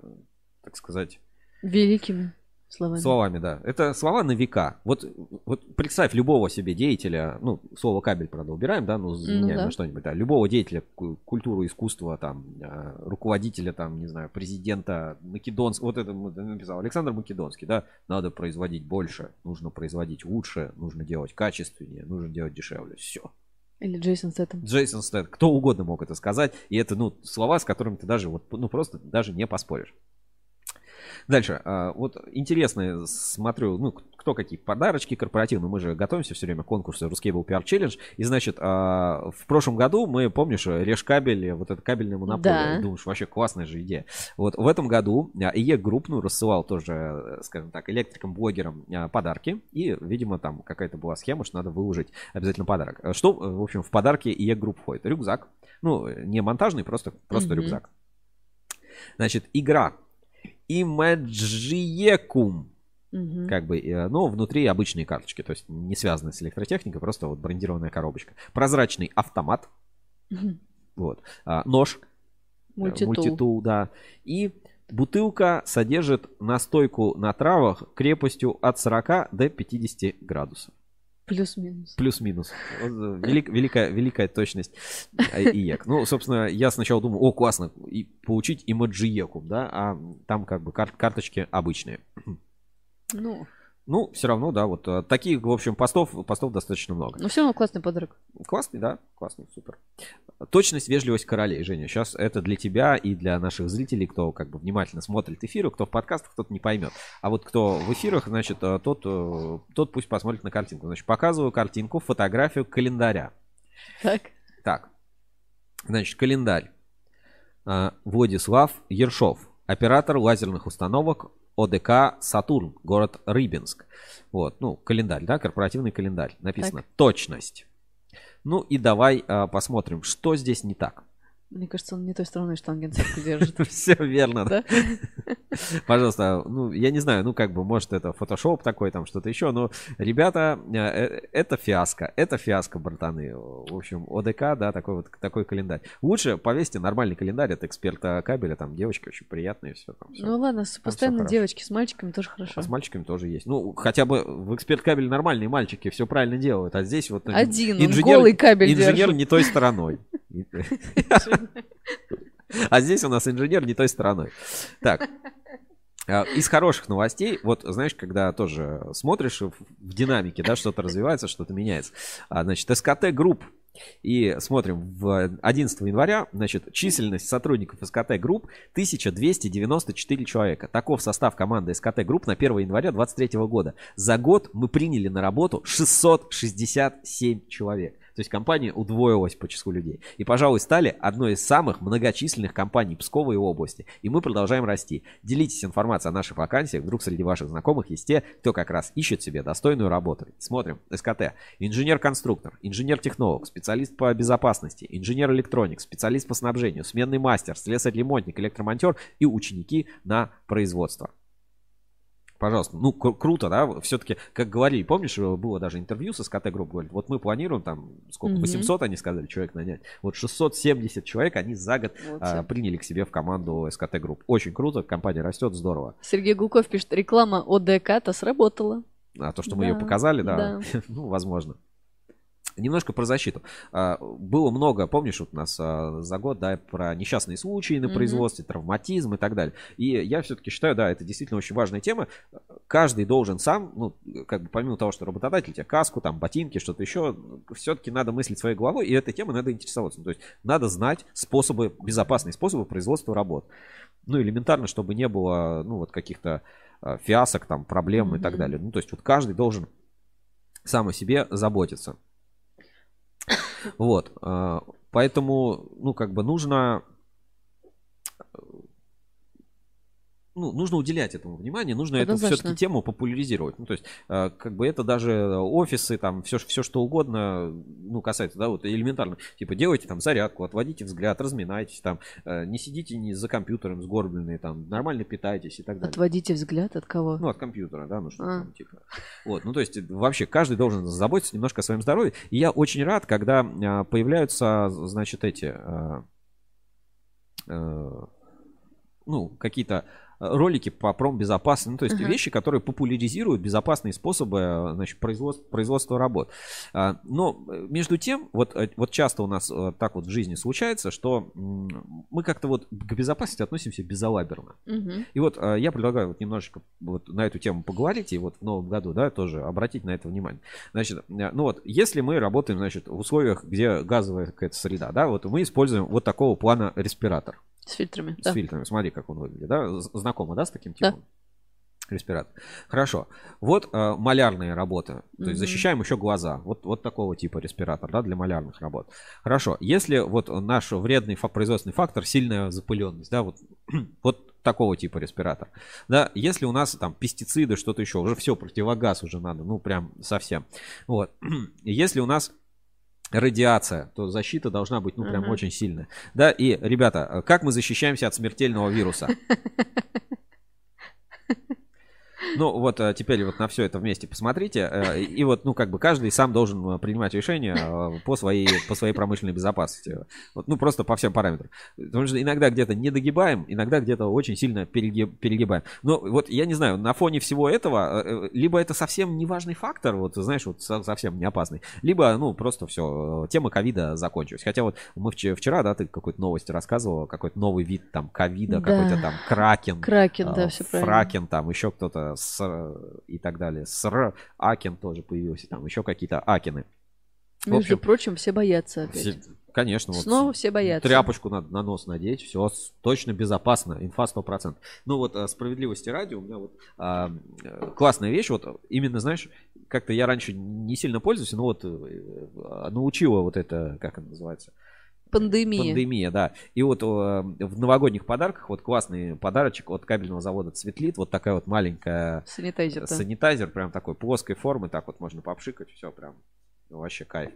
так сказать, Великими словами. словами, да. Это слова на века. Вот, вот представь любого себе деятеля, ну, слово кабель, правда, убираем, да, ну, заменяем да. на что-нибудь, да. Любого деятеля ку- культуры, искусства, там, э, руководителя, там, не знаю, президента Македонского, вот это вот написал Александр Македонский, да, надо производить больше, нужно производить лучше, нужно делать качественнее, нужно делать дешевле. Все. Или Джейсон Стэттем. Джейсон Стэт, кто угодно мог это сказать, и это, ну, слова, с которыми ты даже, вот, ну, просто даже не поспоришь. Дальше. а, Вот интересно, смотрю, ну, кто какие подарочки корпоративные. Мы же готовимся все время к конкурсу Ruscable PR Challenge. И, значит, а, в прошлом году мы, помнишь, режь кабель, вот это кабельная монополия. Да. Думаешь, вообще классная же идея. Вот в этом году IEK Group, ну, рассылал тоже, э, скажем так, электрикам, блогерам а, подарки. И, видимо, там какая-то была схема, что надо выложить обязательно подарок. А Что, э, в общем, в подарки IEK Group входит? Рюкзак. Ну, не монтажный, просто, просто Мгм. рюкзак. Значит, игра Imagiecum. Мгм. Как бы, э, но внутри обычные карточки, то есть не связанные с электротехникой, просто вот брендированная коробочка. Прозрачный автомат, Мгм. вот. А, нож, э, Мультитул. мультитул, да. И Бутылка содержит настойку на травах крепостью от 40 до 50 градусов. Плюс-минус. Плюс-минус. Э, велик- великая, великая точность э, ИЕК. Ну, собственно, я сначала думал, о, классно, и получить имаджиеку, да, а там как бы кар- карточки обычные. Ну, Ну, все равно, да, вот э, таких, в общем, постов, постов достаточно много. но все равно классный подарок. Классный, да, классный, супер. Точность, вежливость королей, Женя. Сейчас это для тебя и для наших зрителей, кто как бы внимательно смотрит эфиры, кто в подкастах, кто-то не поймет. А вот кто в эфирах, значит, э, тот, э, тот пусть посмотрит на картинку. Значит, показываю картинку, фотографию календаря. Так. Так, значит, календарь. Владислав Ершов, оператор лазерных установок ОДК «Сатурн», город Рыбинск. Вот, ну, календарь, да, корпоративный календарь. Написано «Точность». Ну и давай а, посмотрим, что здесь не так. Мне кажется, он не той стороной штангенцирку держит. Все верно, да? Пожалуйста, ну, я не знаю, ну, как бы, может, это фотошоп такой, там, что-то еще, но, ребята, э, э, это фиаско, это фиаско, братаны. В общем, ОДК, да, такой вот, такой календарь. Лучше повесьте нормальный календарь от эксперта кабеля, там, девочки очень приятные, все там. Ну ладно, постоянно девочки с мальчиками тоже А хорошо. с мальчиками тоже есть. Ну, хотя бы в эксперт кабеле нормальные мальчики все правильно делают, а здесь вот... Один, голый кабель Инженер держит. не той стороной. А здесь у нас инженер не той стороной. Так. а, Из хороших новостей, вот знаешь, когда тоже смотришь в динамике, да, что-то развивается, что-то меняется. А, Значит, СКТ Групп. И смотрим, в 11 января, значит, численность сотрудников СКТ Групп 1294 человека. Таков состав команды СКТ Групп на 1 января 2023 года. За год мы приняли на работу 667 человек. То есть компания удвоилась по числу людей. И, пожалуй, стали одной из самых многочисленных компаний Псковской области. И мы продолжаем расти. Делитесь информацией о наших вакансиях. Вдруг среди ваших знакомых есть те, кто как раз ищет себе достойную работу. Смотрим. СКТ. Инженер-конструктор, инженер-технолог, специалист по безопасности, инженер-электроник, специалист по снабжению, сменный мастер, слесарь-ремонтник, электромонтер и ученики на производство. Пожалуйста, ну кру- круто, да, все-таки, как говорили, помнишь, э, было даже интервью со СКТ Групп, говорит, вот мы планируем там, сколько, Мгм. 800 они сказали, человек нанять, вот 670 человек они за год Вот а, приняли к себе в команду СКТ Групп. Очень круто, компания растет, здорово. Сергей Гулков пишет, реклама ОДК-то сработала. А то, что мы ее Да, показали, да, да. ну, возможно. Немножко про защиту. А, Было много, помнишь, вот у нас а, за год, да, про несчастные случаи на производстве, травматизм и так далее. И я все-таки считаю, да, это действительно очень важная тема. Каждый должен сам, ну, как бы помимо того, что работодатель тебе каску, там, ботинки, что-то еще, все-таки надо мыслить своей головой, и этой темой надо интересоваться. Ну, То есть надо знать способы, безопасные способы производства работ. Ну, элементарно, чтобы не было, ну, вот каких-то а, фиасок, там, проблем и так далее. Ну, то есть вот каждый должен сам о себе заботиться. Вот. а, Поэтому, ну, как бы нужно ну, нужно уделять этому внимание, нужно эту все-таки тему популяризировать. Ну, то есть, э, как бы это даже офисы, там, все, все что угодно, ну, касается, да, вот элементарно. Типа, делайте там зарядку, отводите взгляд, разминайтесь, там, э, не сидите не за компьютером сгорбленные, там, нормально питайтесь и так далее. Отводите взгляд от кого? Ну, от компьютера, да, ну что А. там, типа. Вот, ну, то есть, вообще, каждый должен заботиться немножко о своем здоровье. И я очень рад, когда а, появляются, значит, эти, а, а, ну, какие-то ролики по промбезопасности, ну, то есть Ага. вещи, которые популяризируют безопасные способы а, значит, производства, производства работ. А, Но э, между тем, вот, э, вот часто у нас э, так вот в жизни случается, что мы как-то вот к безопасности относимся безалаберно. Мгм. И вот э, я предлагаю вот немножечко вот на эту тему поговорить и вот в новом году, да, тоже обратить на это внимание. Значит, э, ну вот, если мы работаем, значит, в условиях, где газовая какая-то среда, да, вот мы используем вот такого плана респиратор С фильтрами. с да. фильтрами. Смотри, как он выглядит, да? Знакомо, да, с таким Да. типом? Респиратор. Хорошо. Вот э, малярные работы. То Мгм. есть защищаем еще глаза. Вот, вот такого типа респиратор, да, для малярных работ. Хорошо. Если вот наш вредный фа- производственный фактор, сильная запыленность, да, вот, вот такого типа респиратор. Да, если у нас там пестициды, что-то еще, уже все, противогаз уже надо, ну прям совсем. Вот. Если у нас радиация, то защита должна быть, ну, прям Мгм. очень сильная. Да, и, ребята, э, как мы защищаемся от смертельного вируса? Ну вот э, теперь вот на все это вместе посмотрите. э, И вот, ну как бы каждый сам должен э, принимать решение по своей, по своей промышленной безопасности. Вот, ну просто по всем параметрам. Потому что иногда где-то не догибаем, иногда где-то очень сильно переги- перегибаем. Но вот я не знаю, на фоне всего этого, либо это совсем неважный фактор, вот знаешь, вот со- совсем не опасный, либо, ну, просто все, тема ковида закончилась. Хотя вот мы вчера, да, ты какую-то новость рассказывал, какой-то новый вид там ковида, Да. какой-то там кракен. Кракен, да, а, все правильно. Фракен, там еще кто-то с и так далее. Ср, Акен тоже появился, там еще какие-то Акины. В Между общем, прочим, все боятся опять. все- конечно, вот Снова все боятся. тряпочку надо на нос надеть, все точно безопасно, инфа 100%. Ну вот э, справедливости ради, у меня вот а, классная вещь, вот именно, знаешь, как-то я раньше не сильно пользуюсь, но вот э, э, научила вот это, как это называется, Пандемия. Пандемия, да. И вот э, в новогодних подарках вот классный подарочек от кабельного завода Цветлит. Вот такая вот маленькая Санитайзер, да. санитайзер, прям такой плоской формы. Так вот можно попшикать, все прям вообще кайф.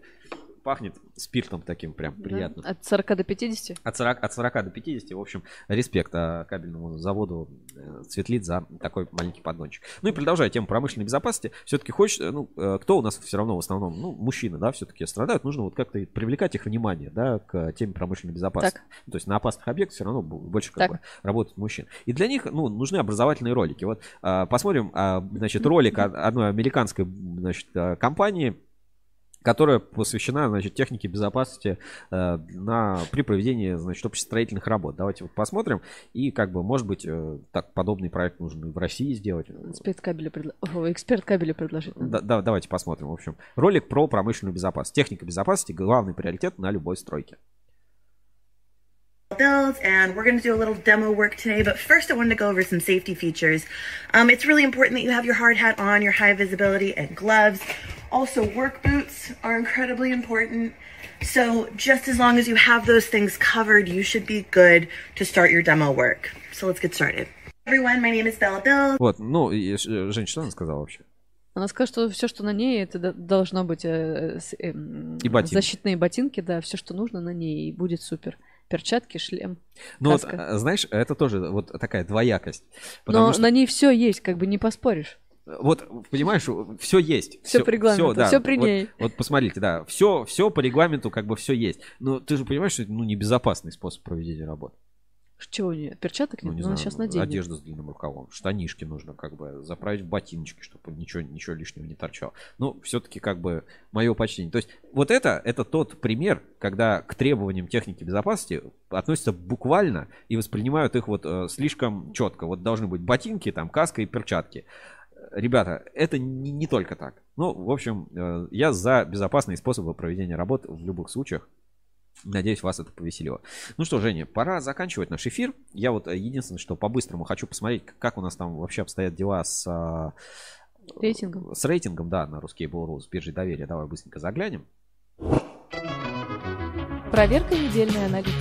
Пахнет спиртом таким прям Да. приятно. От 40 до 50? От 40, от 40 до 50, в общем, респект а, кабельному заводу э, Цветлит за такой маленький поддончик. Ну и продолжая тему промышленной безопасности, все-таки хочешь, ну, э, кто у нас все равно в основном, ну, мужчины, да, все-таки страдают, нужно вот как-то привлекать их внимание, да, к теме промышленной безопасности. Так. То есть на опасных объектах все равно больше как Так. бы работают мужчин. И для них, ну, нужны образовательные ролики. Вот а, посмотрим, а, значит, ролик од- одной американской, значит, компании, которая посвящена, значит, технике безопасности э, на, при проведении, значит, общестроительных работ. Давайте вот посмотрим. И, как бы, может быть, э, так подобный проект нужно и в России сделать. Эксперт кабеля, предла- О, эксперт кабеля предложить. Да- да- давайте посмотрим. В общем, ролик про промышленную безопасность. Техника безопасности – главный приоритет на любой стройке. builds and we're going to do a little demo work today but first i wanted to go over some safety features um, it's really important that you have your hard hat on your high visibility and gloves also work boots are incredibly important so just as long as you have those things covered you should be good to start your demo work so let's get started everyone my name is bella bill Вот, ну, и, э, Жень, что она сказала вообще? Она сказала, что все, что на ней, это до- должно быть э, с- эм, И ботинки. защитные ботинки, да, все, что нужно на ней, и будет супер. Перчатки, шлем. Ну, вот, э, знаешь, это тоже вот такая двоякость. Но что на ней все есть, как бы не поспоришь. Вот, понимаешь, все есть. Всё по регламенту, всё при вот, ней. Вот посмотрите, да, все, все по регламенту как бы все есть. Но ты же понимаешь, что это ну, небезопасный способ проведения работ. Чего у нее? Перчаток Ну, нет? не Ну, она знаю, сейчас наденет. одежда с длинным рукавом, штанишки нужно как бы заправить в ботиночки, чтобы ничего, ничего лишнего не торчало. Ну, все-таки как бы мое почтение. То есть вот это, это тот пример, когда к требованиям техники безопасности относятся буквально и воспринимают их вот э, слишком четко. Вот должны быть ботинки, там, каска и перчатки. Ребята, это не, не только так. Ну, в общем, э, я за безопасные способы проведения работ в любых случаях. Надеюсь, вас это повеселило. Ну что, Женя, пора заканчивать наш эфир. Я вот э, единственное, что по-быстрому хочу посмотреть, как у нас там вообще обстоят дела с, а, Рейтингом. с рейтингом, да, на русский с биржей доверия. Давай быстренько заглянем. Проверка недельной аналитики.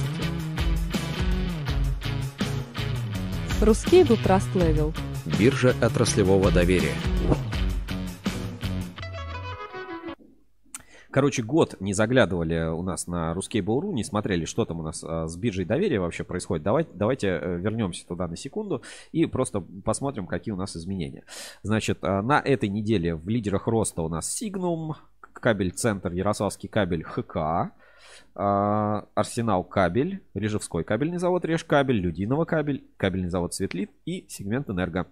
Русский был Trust Level. Биржа отраслевого доверия. Короче, год не заглядывали у нас на Ruskable.ru, не смотрели, что там у нас а, с биржей доверия вообще происходит. Давайте, давайте э, вернемся туда на секунду и просто посмотрим, какие у нас изменения. Значит, а, на этой неделе в лидерах роста у нас Signum, кабель Центр, Ярославский кабель ХК, а, Арсенал кабель, Режевской кабельный завод Режкабель, Людиново кабель, кабельный завод Светлит и сегмент Энерго.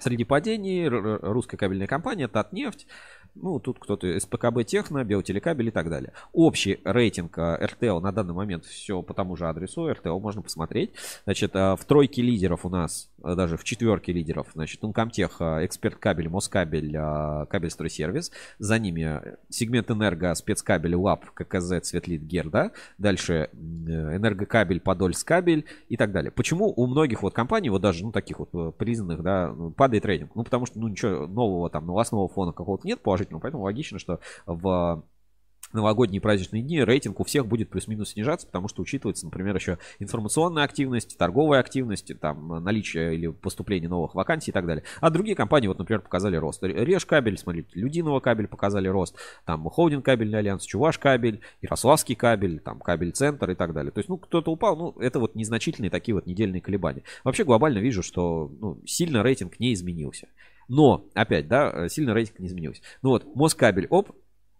Среди падений русская кабельная компания, Татнефть, ну, тут кто-то СПКБ Техно, Биотелекабель и так далее. Общий рейтинг а, РТЛ на данный момент все по тому же адресу. РТЛ можно посмотреть. Значит, а, в тройке лидеров у нас, а, даже в четверке лидеров, значит, Умкамтех, а, Эксперт Кабель, Москабель, а, Кабель Стройсервис. За ними сегмент Энерго, Спецкабель, ЛАП, ККЗ, Цветлит, Герда. Дальше э, Энергокабель, Подольскабель и так далее. Почему у многих вот компаний, вот даже, ну, таких вот э, признанных, да, ну, падает рейтинг? Ну, потому что, ну, ничего нового там, новостного фона какого-то нет положительного, поэтому логично, что в новогодние праздничные дни рейтинг у всех будет плюс-минус снижаться, потому что учитывается, например, еще информационная активность, торговая активность, там, наличие или поступление новых вакансий и так далее. А другие компании, вот, например, показали рост. Реж кабель, смотрите, Людиного кабель показали рост, там, Холдинг кабельный альянс, Чуваш кабель, Ярославский кабель, там, кабель центр и так далее. То есть, ну, кто-то упал, ну, это вот незначительные такие вот недельные колебания. Вообще, глобально вижу, что ну, сильно рейтинг не изменился. Но, опять, да, сильно рейтинг не изменился. Ну вот, Москабель, оп,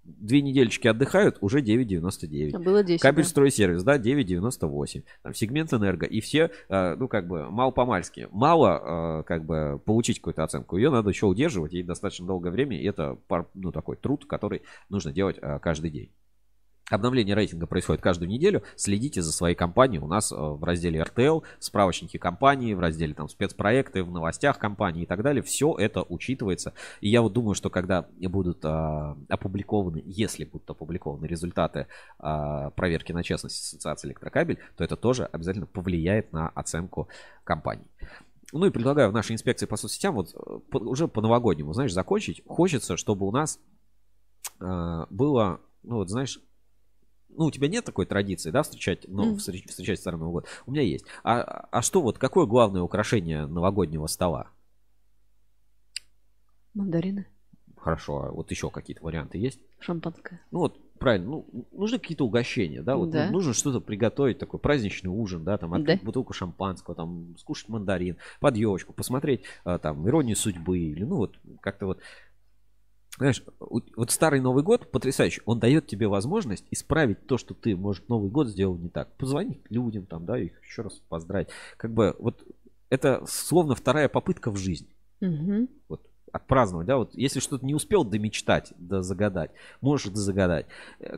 две недельчики отдыхают, уже 9,99. А было 10, Кабель да. стройсервис, да, 9,98. Там сегмент энерго. И все, э, ну, как бы, мало-помальски. Мало, э, как бы, получить какую-то оценку. Ее надо еще удерживать, и достаточно долгое время. И это, ну, такой труд, который нужно делать э, каждый день. Обновление рейтинга происходит каждую неделю. Следите за своей компанией. У нас э, в разделе RTL, справочники компании, в разделе там спецпроекты, в новостях компании и так далее. Все это учитывается. И я вот думаю, что когда будут а, опубликованы, если будут опубликованы результаты а, проверки на честность Ассоциации Электрокабель, то это тоже обязательно повлияет на оценку компании. Ну и предлагаю в нашей инспекции по соцсетям вот по- уже по новогоднему, знаешь, закончить. Хочется, чтобы у нас а, было, ну вот знаешь, ну, у тебя нет такой традиции, да, встречать, ну, Мгм. встреч- встречать Старый Новый год? У меня есть. А, а что вот, какое главное украшение новогоднего стола? Мандарины, Хорошо, а вот еще какие-то варианты есть? шампанское. Ну вот, правильно, ну, нужны какие-то угощения, да, вот Да. ну, нужно что-то приготовить, такой праздничный ужин, да, там, открыть Да. бутылку шампанского, там, скушать мандарин, под елочку, посмотреть, а, там, иронию судьбы, или, ну, вот, как-то вот, знаешь, вот старый Новый год потрясающий, он дает тебе возможность исправить то, что ты, может, Новый год сделал не так, позвонить людям, там, да, их еще раз поздравить, как бы, вот, это словно вторая попытка в жизни Мгм. вот, отпраздновать, да, вот если что-то не успел домечтать, да загадать, можешь загадать.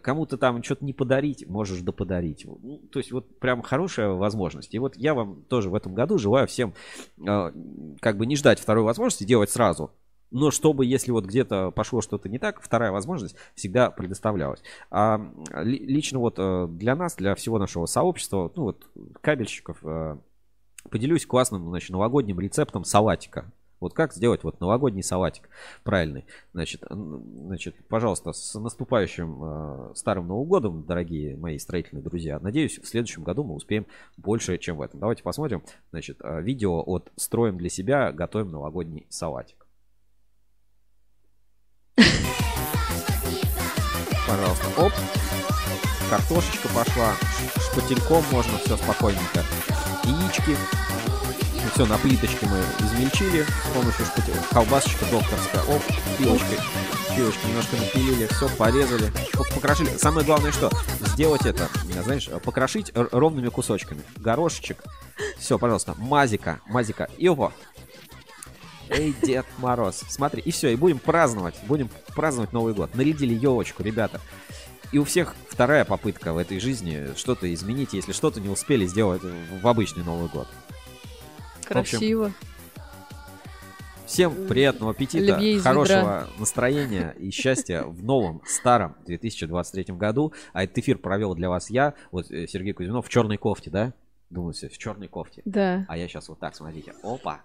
Кому-то там что-то не подарить, можешь да подарить. Ну, то есть вот прям хорошая возможность. И вот я вам тоже в этом году желаю всем э, как бы не ждать второй возможности, делать сразу. Но чтобы, если вот где-то пошло что-то не так, вторая возможность всегда предоставлялась. А ли- лично вот э, для нас, для всего нашего сообщества, ну вот кабельщиков, э, поделюсь классным, значит, новогодним рецептом салатика. Вот как сделать вот новогодний салатик правильный. Значит, значит пожалуйста, с наступающим э, Старым Новым Годом, дорогие мои строительные друзья. Надеюсь, в следующем году мы успеем больше, чем в этом. Давайте посмотрим, значит, э, видео от «Строим для себя, готовим новогодний салатик». Пожалуйста, оп. Картошечка пошла. Шпательком можно все спокойненько. Яички. все на плиточке мы измельчили с помощью шпателя. Колбасочка докторская. Оп, пилочкой. Пилочкой немножко напилили, все порезали, покрошили. Самое главное, что сделать это, знаешь, покрошить р- ровными кусочками. Горошечек. Все, пожалуйста, мазика, мазика. И опа, Эй, Дед Мороз. Смотри, и все, и будем праздновать. Будем праздновать Новый год. Нарядили елочку, ребята. И у всех вторая попытка в этой жизни что-то изменить, если что-то не успели сделать в обычный Новый год. общем, Красиво. Всем приятного аппетита, хорошего настроения и счастья в новом, старом 2023 году. А этот эфир провел для вас я, вот э, Сергей Кузьминов в черной кофте, да? Думаете, в черной кофте. Да. А я сейчас вот так, смотрите. Опа,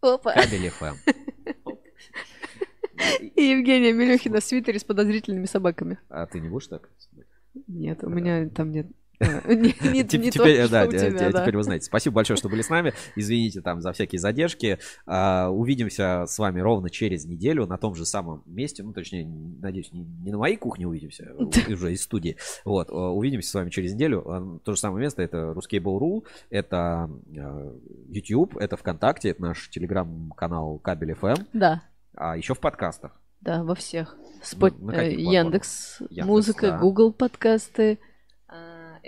Опа. кабель ФМ. И Евгения Мелехина в свитере с подозрительными собаками. А ты не будешь так? Нет, у меня там нет. Теперь, да, теперь вы знаете. Спасибо большое, что были с нами. Извините там за всякие задержки. А, увидимся с вами ровно через неделю на том же самом месте. Ну, точнее, надеюсь, не, на моей кухне увидимся, а уже из студии. Вот, а, увидимся с вами через неделю. А, То же самое место. Это Ruskable.ru, это YouTube, это ВКонтакте, это наш телеграм-канал Кабель FM, Да, а еще в подкастах. да, во всех. Спот... э? Яндекс, Яндекс, музыка, да. Google подкасты,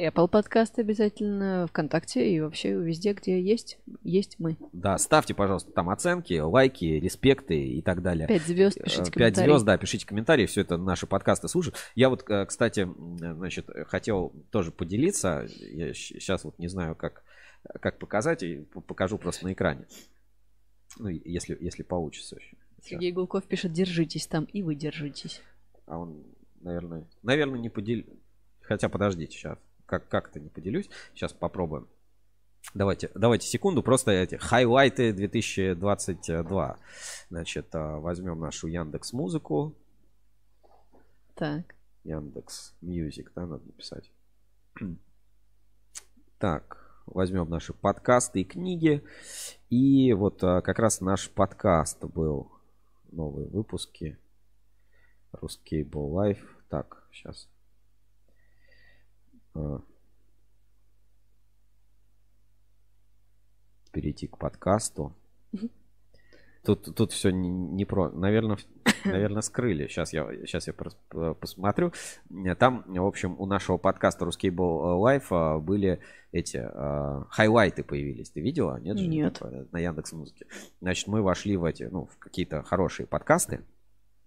Apple подкасты обязательно, ВКонтакте и вообще везде, где есть, есть мы. Да, ставьте, пожалуйста, там оценки, лайки, респекты и так далее. Пять звезд, пишите Пять комментарии. звезд, да, пишите комментарии, все это наши подкасты слушают. Я вот, э, кстати, значит, хотел тоже поделиться. Я сейчас вот не знаю, как, как показать, и покажу просто на экране. Ну, если, если получится. еще. Сергей Гулков пишет, держитесь там, и вы держитесь. А он, наверное, наверное, не поделил. Хотя, подождите, сейчас. Как, как-то не поделюсь. Сейчас попробуем. Давайте, давайте секунду, просто эти хайлайты 2022. Значит, а, возьмем нашу Яндекс Музыку. Так. Яндекс Music, да, надо написать. Так, возьмем наши подкасты и книги. И вот а, как раз наш подкаст был. Новые выпуски. RusCable Live. Так, сейчас. А. Перейти к подкасту. Тут, тут все не, не про. Наверное, наверное, скрыли. Сейчас я, сейчас я п- посмотрю. Там, в общем, у нашего подкаста Русский был лайф были эти а, хайлайты появились. Ты видела? Нет? же? Нет. На Яндекс Музыке. Значит, мы вошли в эти, ну, в какие-то хорошие подкасты.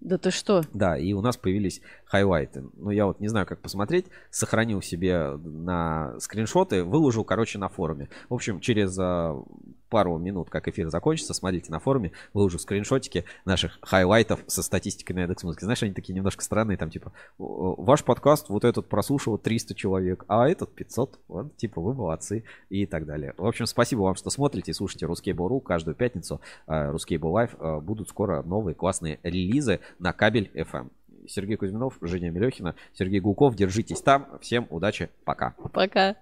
Да ты что? Да, и у нас появились хайлайты. Ну, я вот не знаю, как посмотреть. Сохранил себе на скриншоты, выложил, короче, на форуме. В общем, через а, пару минут, как эфир закончится, смотрите на форуме, выложу скриншотики наших хайлайтов со статистикой на Яндекс.Музыке. Знаешь, они такие немножко странные, там типа, «О, ваш подкаст, вот этот прослушал 300 человек, а этот 500, вот, типа, вы молодцы и так далее. В общем, спасибо вам, что смотрите и слушаете RusCable.ru каждую пятницу. а, RusCable Live а, будут скоро новые классные релизы на кабель FM. Сергей Кузьминов, Женя Мелехина, Сергей Гуков. Держитесь там. Всем удачи. Пока. Пока.